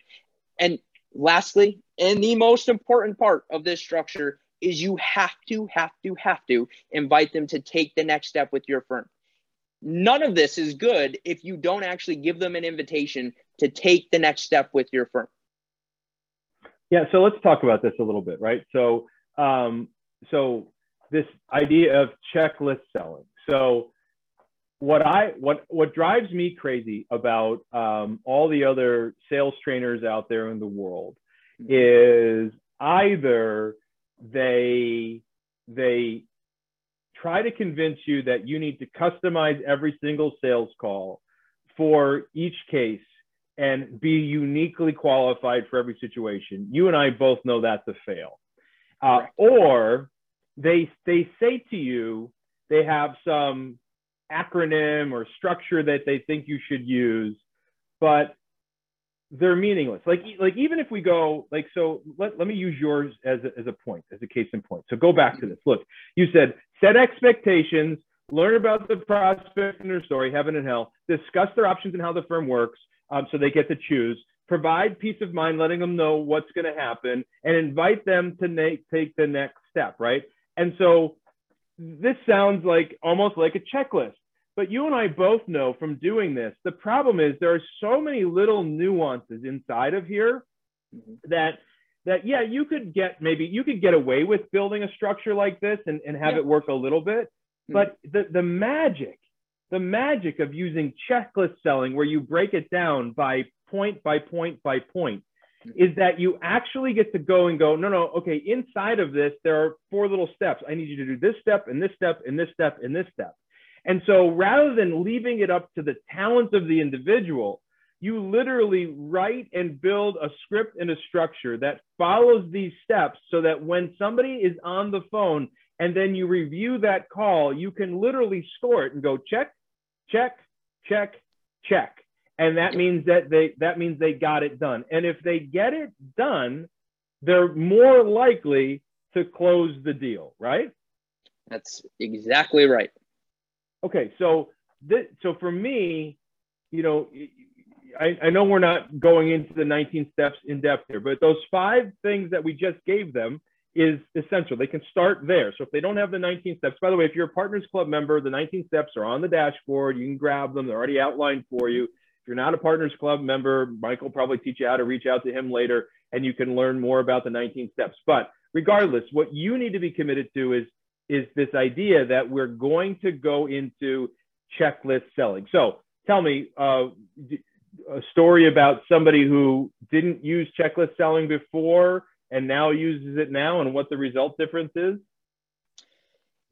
And lastly and the most important part of this structure is you have to have to have to invite them to take the next step with your firm. None of this is good if you don't actually give them an invitation to take the next step with your firm. Yeah so let's talk about this a little bit right? So um, so this idea of checklist selling. So what I what what drives me crazy about um, all the other sales trainers out there in the world is either they they try to convince you that you need to customize every single sales call for each case and be uniquely qualified for every situation. You and I both know that's a fail. Uh, or they they say to you they have some acronym or structure that they think you should use, but they're meaningless. Like like even if we go like so, let, let me use yours as a, as a point, as a case in point. So go back to this. Look, you said set expectations, learn about the prospect and their story, heaven and hell, discuss their options and how the firm works, um, so they get to choose. Provide peace of mind, letting them know what's going to happen, and invite them to make, take the next step. Right. And so this sounds like almost like a checklist. But you and I both know from doing this, the problem is there are so many little nuances inside of here that that yeah, you could get maybe you could get away with building a structure like this and, and have yeah. it work a little bit. Mm-hmm. But the, the magic, the magic of using checklist selling where you break it down by point by point by point is that you actually get to go and go, no, no, okay, inside of this, there are four little steps. I need you to do this step and this step and this step and this step. And so rather than leaving it up to the talents of the individual, you literally write and build a script and a structure that follows these steps so that when somebody is on the phone and then you review that call, you can literally score it and go check, check, check, check. And that means that they that means they got it done. And if they get it done, they're more likely to close the deal, right? That's exactly right. Okay, so this, so for me, you know, I, I know we're not going into the 19 steps in depth here, but those five things that we just gave them is essential. They can start there. So if they don't have the 19 steps, by the way, if you're a Partners Club member, the 19 steps are on the dashboard. You can grab them. They're already outlined for you. If you're not a Partners Club member, Michael will probably teach you how to reach out to him later and you can learn more about the 19 steps. But regardless, what you need to be committed to is is this idea that we're going to go into checklist selling. So tell me uh, a story about somebody who didn't use checklist selling before and now uses it now and what the result difference is.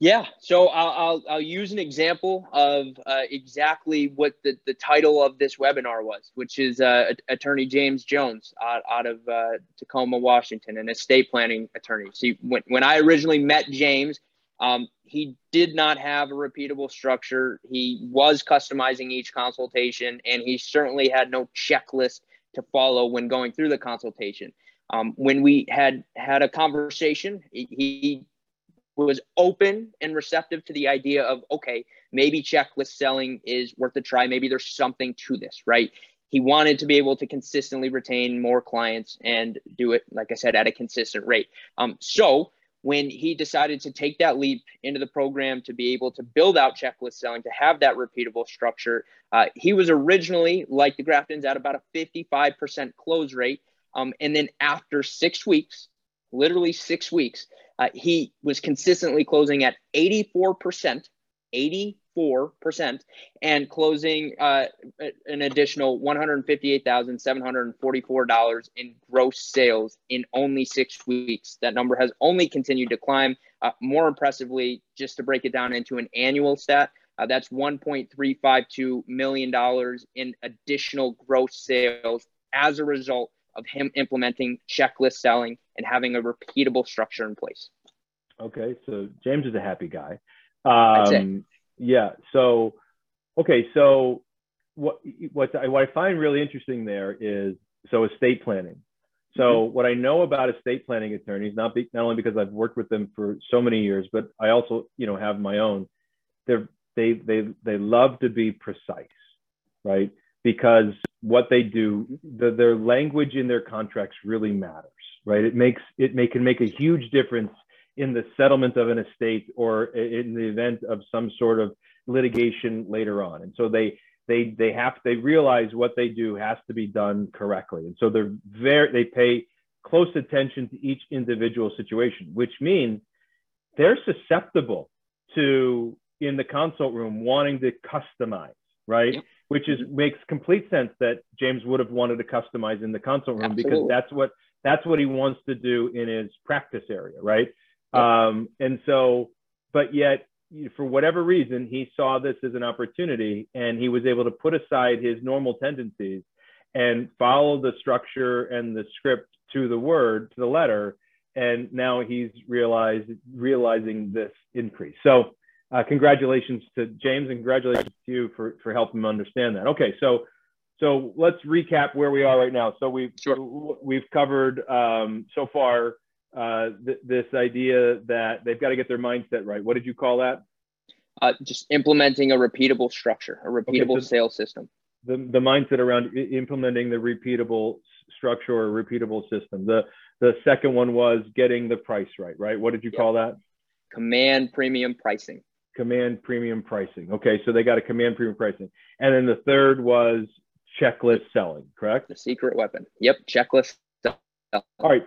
Yeah, so I'll, I'll, I'll use an example of uh, exactly what the, the title of this webinar was, which is uh, Attorney James Jones out, out of uh, Tacoma, Washington, an estate planning attorney. See, when, when I originally met James, um, he did not have a repeatable structure. He was customizing each consultation, and he certainly had no checklist to follow when going through the consultation. Um, when we had had a conversation, he, was open and receptive to the idea of okay, maybe checklist selling is worth a try. Maybe there's something to this, right? He wanted to be able to consistently retain more clients and do it, like I said, at a consistent rate. Um, so when he decided to take that leap into the program to be able to build out checklist selling, to have that repeatable structure, uh, he was originally, like the Graftons, at about a 55% close rate. Um, and then after six weeks, literally six weeks, uh, he was consistently closing at 84%, 80 4% and closing uh, an additional $158,744 in gross sales in only six weeks. That number has only continued to climb. Uh, more impressively, just to break it down into an annual stat, uh, that's $1.352 million in additional gross sales as a result of him implementing checklist selling and having a repeatable structure in place. Okay, so James is a happy guy. Um, yeah. So, okay. So, what what I, what I find really interesting there is so estate planning. So, mm-hmm. what I know about estate planning attorneys, not be, not only because I've worked with them for so many years, but I also you know have my own. They're they they they love to be precise, right? Because what they do, the, their language in their contracts really matters, right? It makes it may, can make a huge difference in the settlement of an estate or in the event of some sort of litigation later on. And so they they they have they realize what they do has to be done correctly. And so they're very they pay close attention to each individual situation, which means they're susceptible to in the consult room wanting to customize, right? Yep. Which is makes complete sense that James would have wanted to customize in the consult room Absolutely. because that's what That's what he wants to do in his practice area, right? Um, and so, but yet, for whatever reason, he saw this as an opportunity and he was able to put aside his normal tendencies and follow the structure and the script to the word, to the letter. And now he's realized realizing this increase. So, uh, congratulations to James and congratulations to you for, for helping him understand that. Okay, so so let's recap where we are right now. So we've sure. we've covered um, so far uh, th- this idea that they've got to get their mindset right. What did you call that? Uh, just implementing a repeatable structure, a repeatable okay, so sales system. The, the mindset around I- implementing the repeatable structure or repeatable system. The the second one was getting the price right, right? What did you yep. call that? Command premium pricing. Command premium pricing. Okay, so they got a command premium pricing. And then the third was checklist selling, correct? The secret weapon. Yep, checklist. Selling. All right.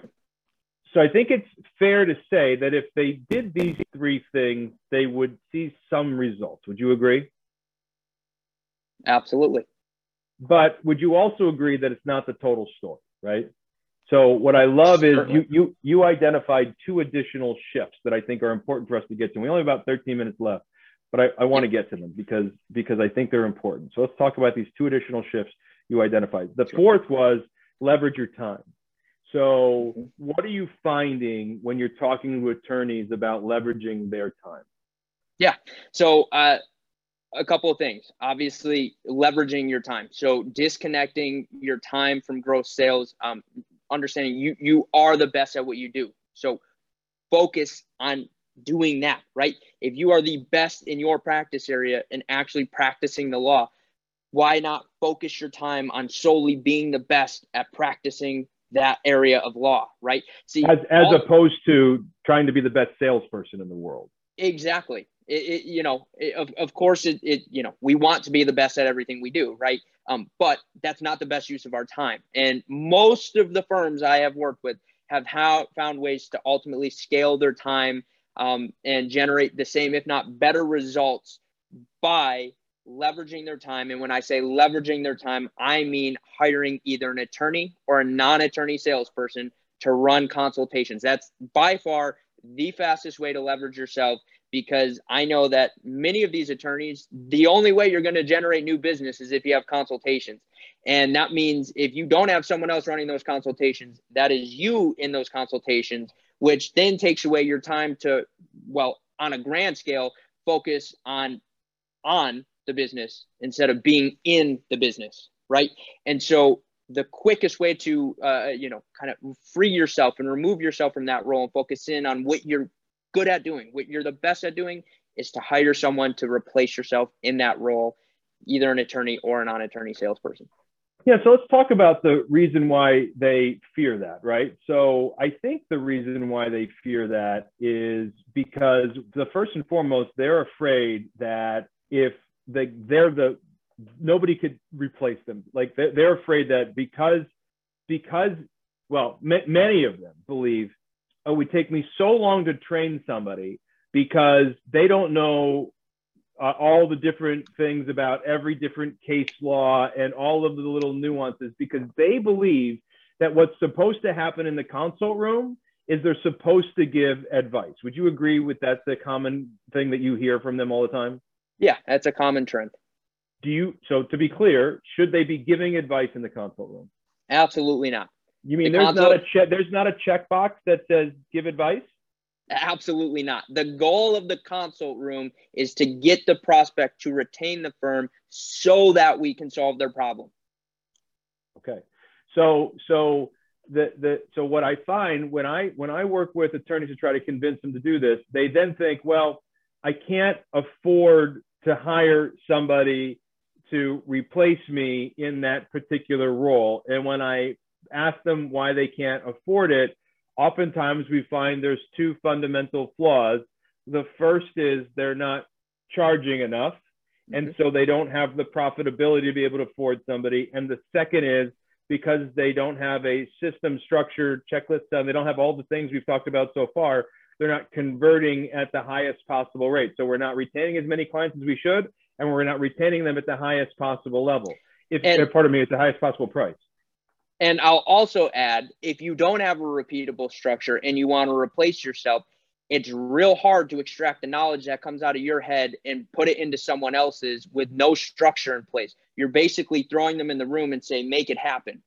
So I think it's fair to say that if they did these three things, they would see some results. Would you agree? Absolutely. But would you also agree that it's not the total story, right? So what I love is you you you identified two additional shifts that I think are important for us to get to. We only have about 13 minutes left, but I, I want to get to them because because I think they're important. So let's talk about these two additional shifts you identified. The fourth was leverage your time. So, mm-hmm. what are you finding when you're talking to attorneys about leveraging their time? Yeah. So, uh, a couple of things. Obviously, leveraging your time. So, disconnecting your time from gross sales. Um, understanding you you are the best at what you do. So, focus on doing that. Right. If you are the best in your practice area and actually practicing the law, why not focus your time on solely being the best at practicing that area of law, right? See, as, as all, opposed to trying to be the best salesperson in the world. Exactly. It, it, you know, it, of, of course, it, it, you know, we want to be the best at everything we do, right? Um, but that's not the best use of our time. And most of the firms I have worked with have how, found ways to ultimately scale their time um, and generate the same, if not better results by leveraging their time. And when I say leveraging their time, I mean hiring either an attorney or a non attorney salesperson to run consultations. That's by far the fastest way to leverage yourself because I know that many of these attorneys, the only way you're going to generate new business is if you have consultations. And that means if you don't have someone else running those consultations, that is you in those consultations, which then takes away your time to, well, on a grand scale, focus on on the business instead of being in the business, right? And so the quickest way to uh, you know kind of free yourself and remove yourself from that role and focus in on what you're good at doing, what you're the best at doing, is to hire someone to replace yourself in that role, either an attorney or a non-attorney salesperson. Yeah, so let's talk about the reason why they fear that, right? So I think the reason why they fear that is because the first and foremost, they're afraid that if they they're the nobody could replace them. Like they're, afraid that because because well many of them believe oh it would take me so long to train somebody because they don't know uh, all the different things about every different case law and all of the little nuances because they believe that what's supposed to happen in the consult room is they're supposed to give advice. Would you agree with that's the common thing that you hear from them all the time? Yeah, that's a common trend. Do you so to be clear, should they be giving advice in the consult room? Absolutely not. You mean the there's not a check there's not a checkbox that says give advice? Absolutely not. The goal of the consult room is to get the prospect to retain the firm so that we can solve their problem. Okay. So so the, the so what I find when I when I work with attorneys to try to convince them to do this, they then think, well, I can't afford to hire somebody to replace me in that particular role. And when I ask them why they can't afford it, oftentimes we find there's two fundamental flaws. The first is they're not charging enough. And mm-hmm. so they don't have the profitability to be able to afford somebody. And the second is because they don't have a system structured checklist and they don't have all the things we've talked about so far, they're not converting at the highest possible rate. So we're not retaining as many clients as we should, and we're not retaining them at the highest possible level. If and, pardon me, at the highest possible price. And I'll also add if you don't have a repeatable structure and you want to replace yourself, it's real hard to extract the knowledge that comes out of your head and put it into someone else's with no structure in place. You're basically throwing them in the room and say, make it happen.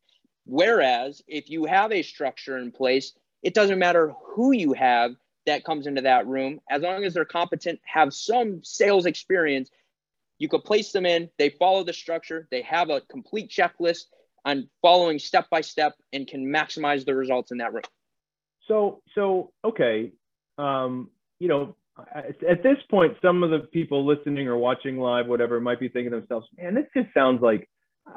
Whereas if you have a structure in place, it doesn't matter who you have that comes into that room, as long as they're competent, have some sales experience, you could place them in, they follow the structure, they have a complete checklist on following step by step and can maximize the results in that room. So, so okay, um, you know, at this point, some of the people listening or watching live, whatever, might be thinking to themselves, man, this just sounds like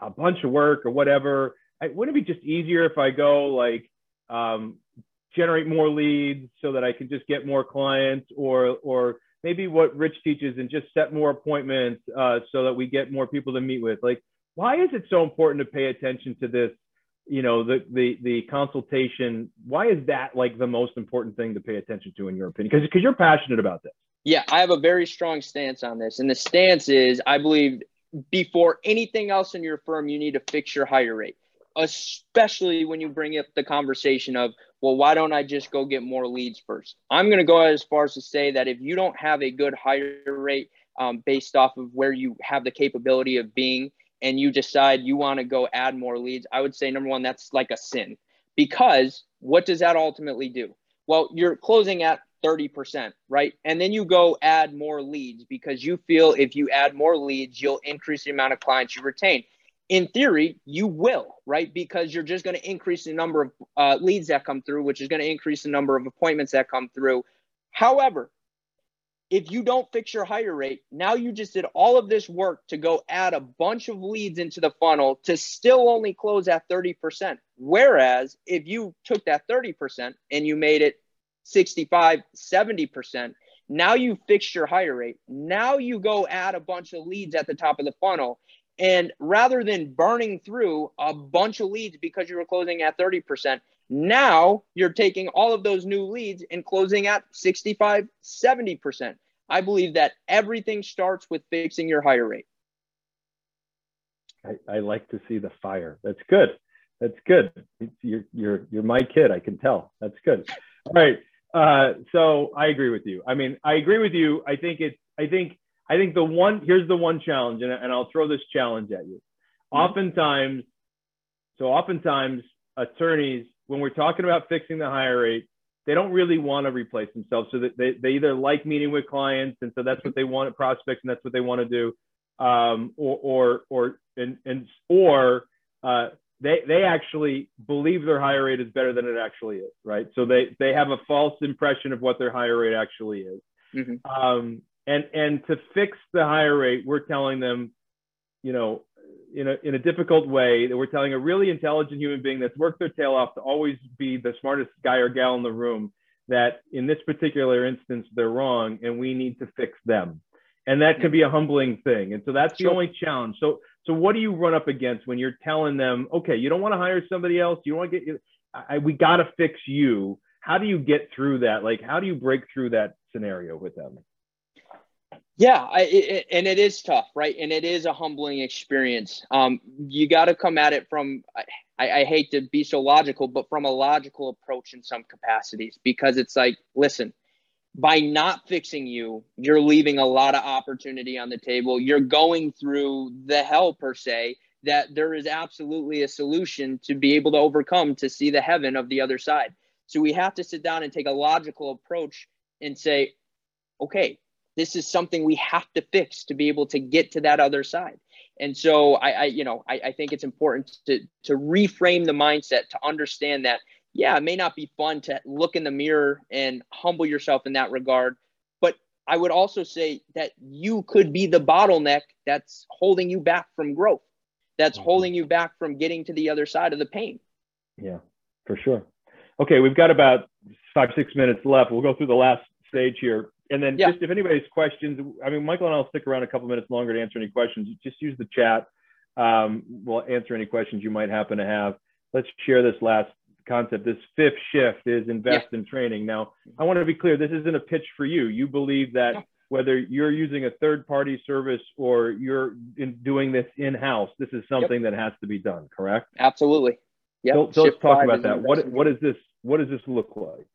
a bunch of work or whatever. I, wouldn't it be just easier if I go like um, generate more leads so that I can just get more clients or, or maybe what Rich teaches and just set more appointments uh, so that we get more people to meet with? Like, why is it so important to pay attention to this you know the the the consultation? Why is that like the most important thing to pay attention to in your opinion? Because because you're passionate about this. Yeah i have a very strong stance on this and the stance is i believe before anything else in your firm you need to fix your hire rate especially when you bring up the conversation of well why don't i just go get more leads first? I'm going to go as far as to say that if you don't have a good hire rate um, based off of where you have the capability of being and you decide you want to go add more leads, I would say number one, that's like a sin because what does that ultimately do? Well, you're closing at 30%, right? And then you go add more leads because you feel if you add more leads, you'll increase the amount of clients you retain. In theory, you will, right? Because you're just going to increase the number of uh, leads that come through, which is going to increase the number of appointments that come through. However, if you don't fix your hire rate, now you just did all of this work to go add a bunch of leads into the funnel to still only close at 30%. Whereas if you took that 30% and you made it 65, 70%, now you fixed your hire rate. Now you go add a bunch of leads at the top of the funnel. And rather than burning through a bunch of leads because you were closing at 30%, now you're taking all of those new leads and closing at 65, 70%. I believe that everything starts with fixing your hire rate. I, I like to see the fire. That's good. That's good. You're, you're, you're my kid. I can tell. That's good. All right. Uh, so I agree with you. I mean, I agree with you. I think it's, I think, I think the one, here's the one challenge, and, and I'll throw this challenge at you. Mm-hmm. Oftentimes, so oftentimes attorneys when we're talking about fixing the hire rate, they don't really want to replace themselves. So that they, they either like meeting with clients, and so that's what they want at prospects, and that's what they want to do, um, or or or and and or uh, they they actually believe their hire rate is better than it actually is, right? So they they have a false impression of what their hire rate actually is. Mm-hmm. Um, and and to fix the hire rate, we're telling them, you know, in a, in a difficult way that we're telling a really intelligent human being that's worked their tail off to always be the smartest guy or gal in the room that in this particular instance they're wrong and we need to fix them. And that can be a humbling thing. And so that's the only challenge. So so what do you run up against when you're telling them okay you don't want to hire somebody else. You want to get I, we got to fix you. How do you get through that? Like how do you break through that scenario with them yeah, I, it, and it is tough, right? And it is a humbling experience. Um, you got to come at it from, I, I hate to be so logical, but from a logical approach in some capacities, because it's like, listen, by not fixing you, you're leaving a lot of opportunity on the table. You're going through the hell, per se, that there is absolutely a solution to be able to overcome to see the heaven of the other side. So we have to sit down and take a logical approach and say, okay, this is something we have to fix to be able to get to that other side. And so I, I you know, I, I think it's important to to reframe the mindset to understand that, yeah, it may not be fun to look in the mirror and humble yourself in that regard. But I would also say that you could be the bottleneck that's holding you back from growth, that's mm-hmm. holding you back from getting to the other side of the pain. Yeah, for sure. Okay, we've got about five, six minutes left. We'll go through the last stage here. And then yeah. just if anybody's questions, I mean, Michael and I'll stick around a couple minutes longer to answer any questions. Just use the chat. Um, we'll answer any questions you might happen to have. Let's share this last concept. This fifth shift is invest yeah. in training. Now, I want to be clear. This isn't a pitch for you. You believe that yeah. whether you're using a third-party service or you're doing this in-house, this is something yep. that has to be done. Correct? Absolutely. Yeah. So, so let's talk about that. What what is this? What does this look like?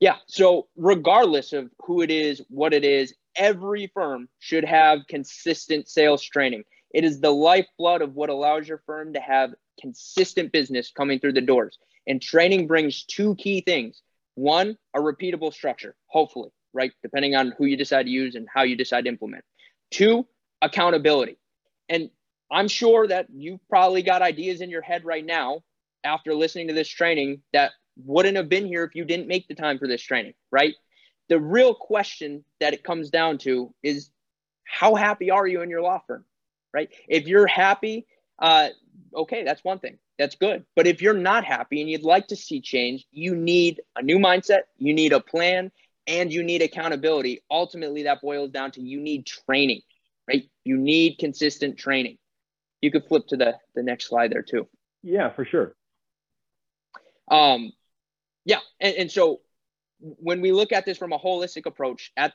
Yeah. So regardless of who it is, what it is, every firm should have consistent sales training. It is the lifeblood of what allows your firm to have consistent business coming through the doors. And training brings two key things. One, a repeatable structure, hopefully, right? Depending on who you decide to use and how you decide to implement. Two, accountability. And I'm sure that you've probably got ideas in your head right now after listening to this training that wouldn't have been here if you didn't make the time for this training, right? The real question that it comes down to is how happy are you in your law firm, right? If you're happy, uh, okay, that's one thing. That's good. But if you're not happy and you'd like to see change, you need a new mindset, you need a plan, and you need accountability. Ultimately, that boils down to you need training, right? You need consistent training. You could flip to the, the next slide there too. Yeah, for sure. Um, yeah, and, and so when we look at this from a holistic approach, at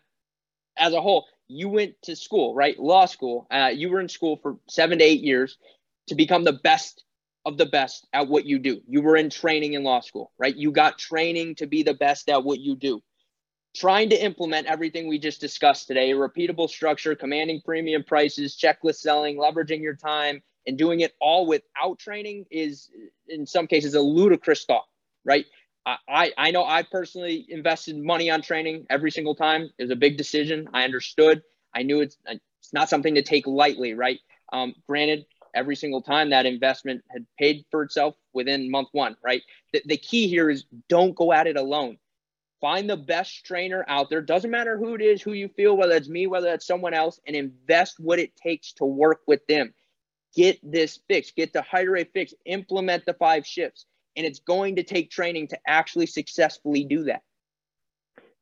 as a whole, you went to school, right? Law school. Uh, you were in school for seven to eight years to become the best of the best at what you do. You were in training in law school, right? You got training to be the best at what you do. Trying to implement everything we just discussed today, repeatable structure, commanding premium prices, checklist selling, leveraging your time, and doing it all without training is, in some cases, a ludicrous thought, right? I, I know I personally invested money on training every single time. It was a big decision. I understood. I knew it's, it's not something to take lightly, right? Um, granted, every single time that investment had paid for itself within month one, right? The, the key here is don't go at it alone. Find the best trainer out there. Doesn't matter who it is, who you feel, whether it's me, whether it's someone else, and invest what it takes to work with them. Get this fixed, get the high rate fixed, implement the five shifts. And it's going to take training to actually successfully do that.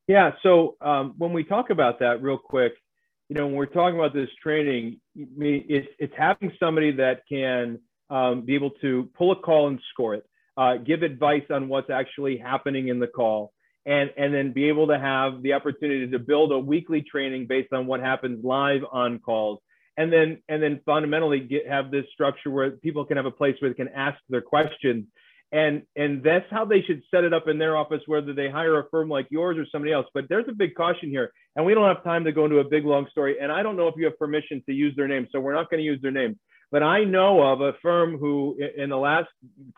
Yeah. So um, when we talk about that real quick, you know, when we're talking about this training, it's, it's having somebody that can um, be able to pull a call and score it, uh, give advice on what's actually happening in the call, and, and then be able to have the opportunity to build a weekly training based on what happens live on calls. And then, and then fundamentally get, have this structure where people can have a place where they can ask their questions and and that's how they should set it up in their office whether they hire a firm like yours or somebody else. But there's a big caution here and we don't have time to go into a big long story and i don't know if you have permission to use their name so we're not going to use their name. But i know of a firm who in the last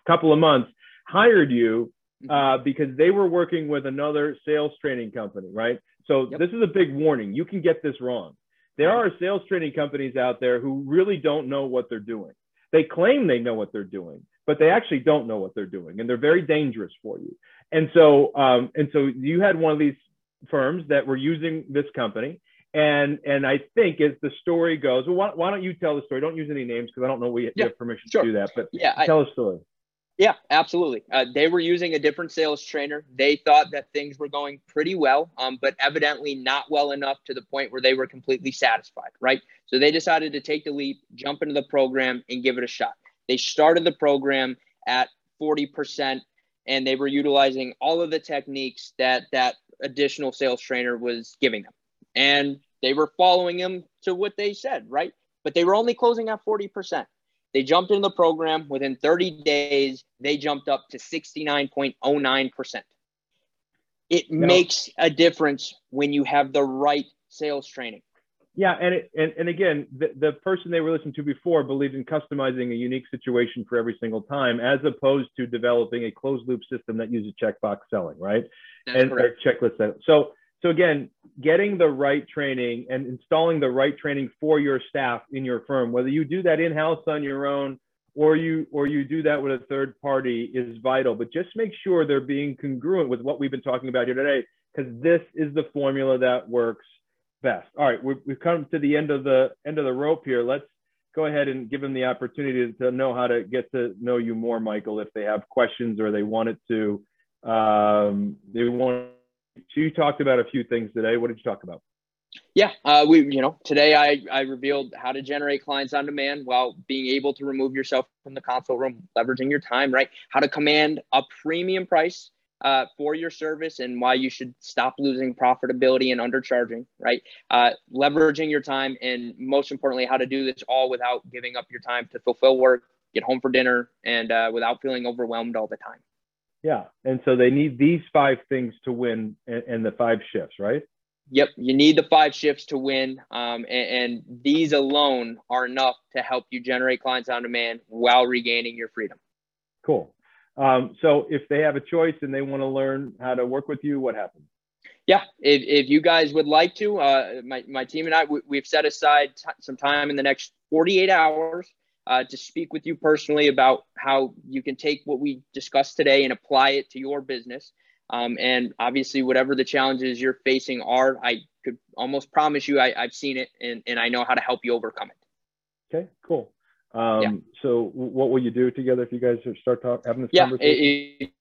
couple of months hired you mm-hmm. uh, because they were working with another sales training company right? So yep. this is a big warning. You can get this wrong. There are sales training companies out there who really don't know what they're doing. They claim they know what they're doing but they actually don't know what they're doing and they're very dangerous for you. And so, um, and so you had one of these firms that were using this company. And, and I think as the story goes, well, why, why don't you tell the story? Don't use any names because I don't know we yeah, have permission sure. to do that, but yeah, tell I, a story. Yeah, absolutely. Uh, they were using a different sales trainer. They thought that things were going pretty well, um, but evidently not well enough to the point where they were completely satisfied, right? So they decided to take the leap, jump into the program, and give it a shot. They started the program at 40% and they were utilizing all of the techniques that that additional sales trainer was giving them. And they were following him to what they said, right? But they were only closing at 40%. They jumped in the program within 30 days, they jumped up to 69.09%. It makes a difference when you have the right sales training. Yeah, and it, and, and again, the, the person they were listening to before believed in customizing a unique situation for every single time, as opposed to developing a closed loop system that uses checkbox selling, right? That's and uh, correct. checklist selling. So so again, getting the right training and installing the right training for your staff in your firm, whether you do that in house on your own or you or you do that with a third party, is vital. But just make sure they're being congruent with what we've been talking about here today, because this is the formula that works best. All right, we've, come to the end of the end of the rope here. Let's go ahead and give them the opportunity to know how to get to know you more, Michael, if they have questions or they wanted to. Um, they want. You talked about a few things today. What did you talk about? Yeah, uh, we you know today I I revealed how to generate clients on demand while being able to remove yourself from the consult room, leveraging your time, right? How to command a premium price uh, for your service and why you should stop losing profitability and undercharging, right? Uh, leveraging your time and most importantly, how to do this all without giving up your time to fulfill work, get home for dinner, and uh, without feeling overwhelmed all the time. Yeah, and so they need these five things to win in, in the five shifts, right? Yep, you need the five shifts to win, um, and, and, these alone are enough to help you generate clients on demand while regaining your freedom. Cool. Um, so if they have a choice and they want to learn how to work with you, what happens? Yeah, if, if you guys would like to, uh, my, my team and I, we, have set aside t- some time in the next 48 hours uh, to speak with you personally about how you can take what we discussed today and apply it to your business. Um, and obviously, whatever the challenges you're facing are, I could almost promise you I, have seen it and, and I know how to help you overcome it. Okay, cool. Um, yeah. So, what will you do together if you guys start talking, having this yeah, conversation? It, it,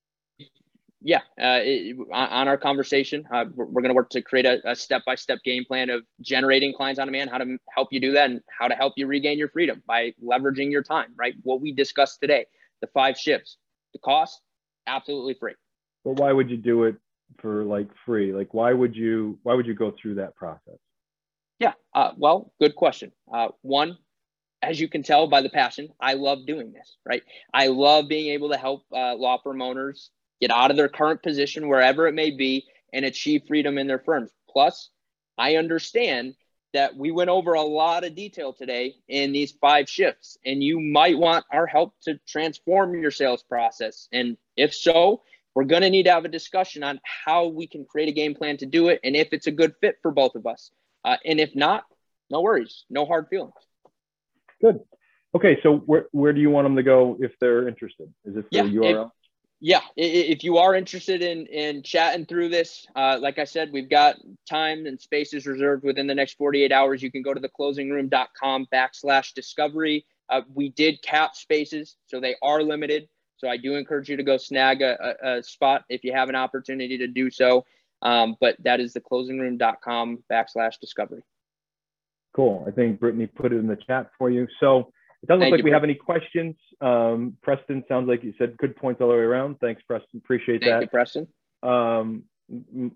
yeah, uh, it, on our conversation, uh, we're, we're going to work to create a step by step game plan of generating clients on demand, how to help you do that, and how to help you regain your freedom by leveraging your time, right? What we discussed today, the five shifts, the cost, absolutely free. But why would you do it for like free? Like, why would you, why would you go through that process? Yeah, uh, well, good question. Uh, one, as you can tell by the passion, I love doing this, right? I love being able to help uh, law firm owners get out of their current position, wherever it may be, and achieve freedom in their firms. Plus, I understand that we went over a lot of detail today in these five shifts, and you might want our help to transform your sales process. And if so, we're going to need to have a discussion on how we can create a game plan to do it and if it's a good fit for both of us. Uh, and if not, no worries, no hard feelings. Good. Okay, so where, where do you want them to go if they're interested? Is it the yeah, URL? yeah if you are interested in in chatting through this uh, like i said we've got time and spaces reserved within the next 48 hours you can go to theclosingroom.com backslash discovery uh, we did cap spaces so they are limited so i do encourage you to go snag a, a, a spot if you have an opportunity to do so um, but that is theclosingroom.com backslash discovery cool i think brittany put it in the chat for you so it doesn't Thank look like we have any questions. Um, Preston, sounds like you said good points all the way around. Thanks, Preston. Appreciate Thank that. You, Preston. Um,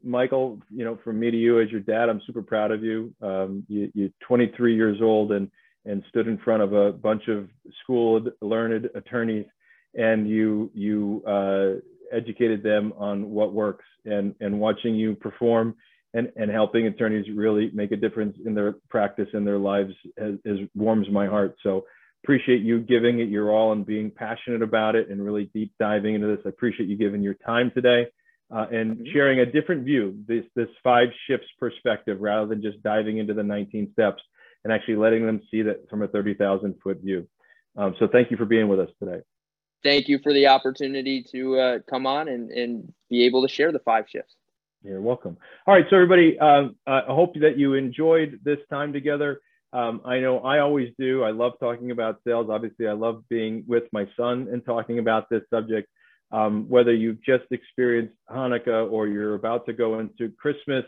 Michael, you know, from me to you as your dad, I'm super proud of you. Um, you you're 23 years old and and stood in front of a bunch of schooled, learned attorneys, and you you uh, educated them on what works. And and watching you perform and and helping attorneys really make a difference in their practice and their lives has, has warms my heart. So appreciate you giving it your all and being passionate about it and really deep diving into this. I appreciate you giving your time today uh, and mm-hmm. sharing a different view, this, this five shifts perspective, rather than just diving into the 19 steps and actually letting them see that from a 30,000 foot view. Um, so thank you for being with us today. Thank you for the opportunity to uh, come on and, and be able to share the five shifts. You're welcome. All right, so everybody, uh, I hope that you enjoyed this time together. Um, I know I always do. I love talking about sales. Obviously, I love being with my son and talking about this subject. Um, whether you've just experienced Hanukkah or you're about to go into Christmas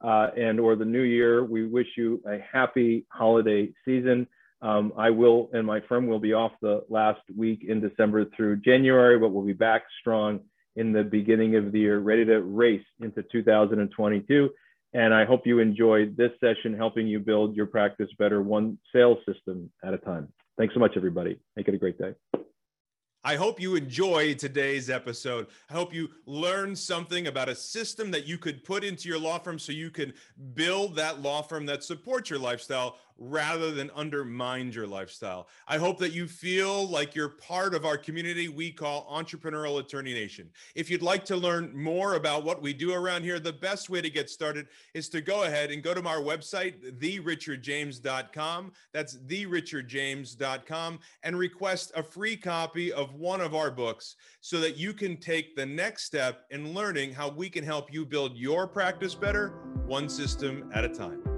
uh, and or the New Year, we wish you a happy holiday season. Um, I will and my firm will be off the last week in December through January, but we'll be back strong in the beginning of the year, ready to race into 2022. And I hope you enjoyed this session helping you build your practice better one sales system at a time. Thanks so much, everybody. Make it a great day. I hope you enjoy today's episode. I hope you learn something about a system that you could put into your law firm so you can build that law firm that supports your lifestyle rather than undermine your lifestyle. I hope that you feel like you're part of our community we call Entrepreneurial Attorney Nation. If you'd like to learn more about what we do around here, the best way to get started is to go ahead and go to our website, therichardjames.com. That's therichardjames.com and request a free copy of one of our books so that you can take the next step in learning how we can help you build your practice better, one system at a time.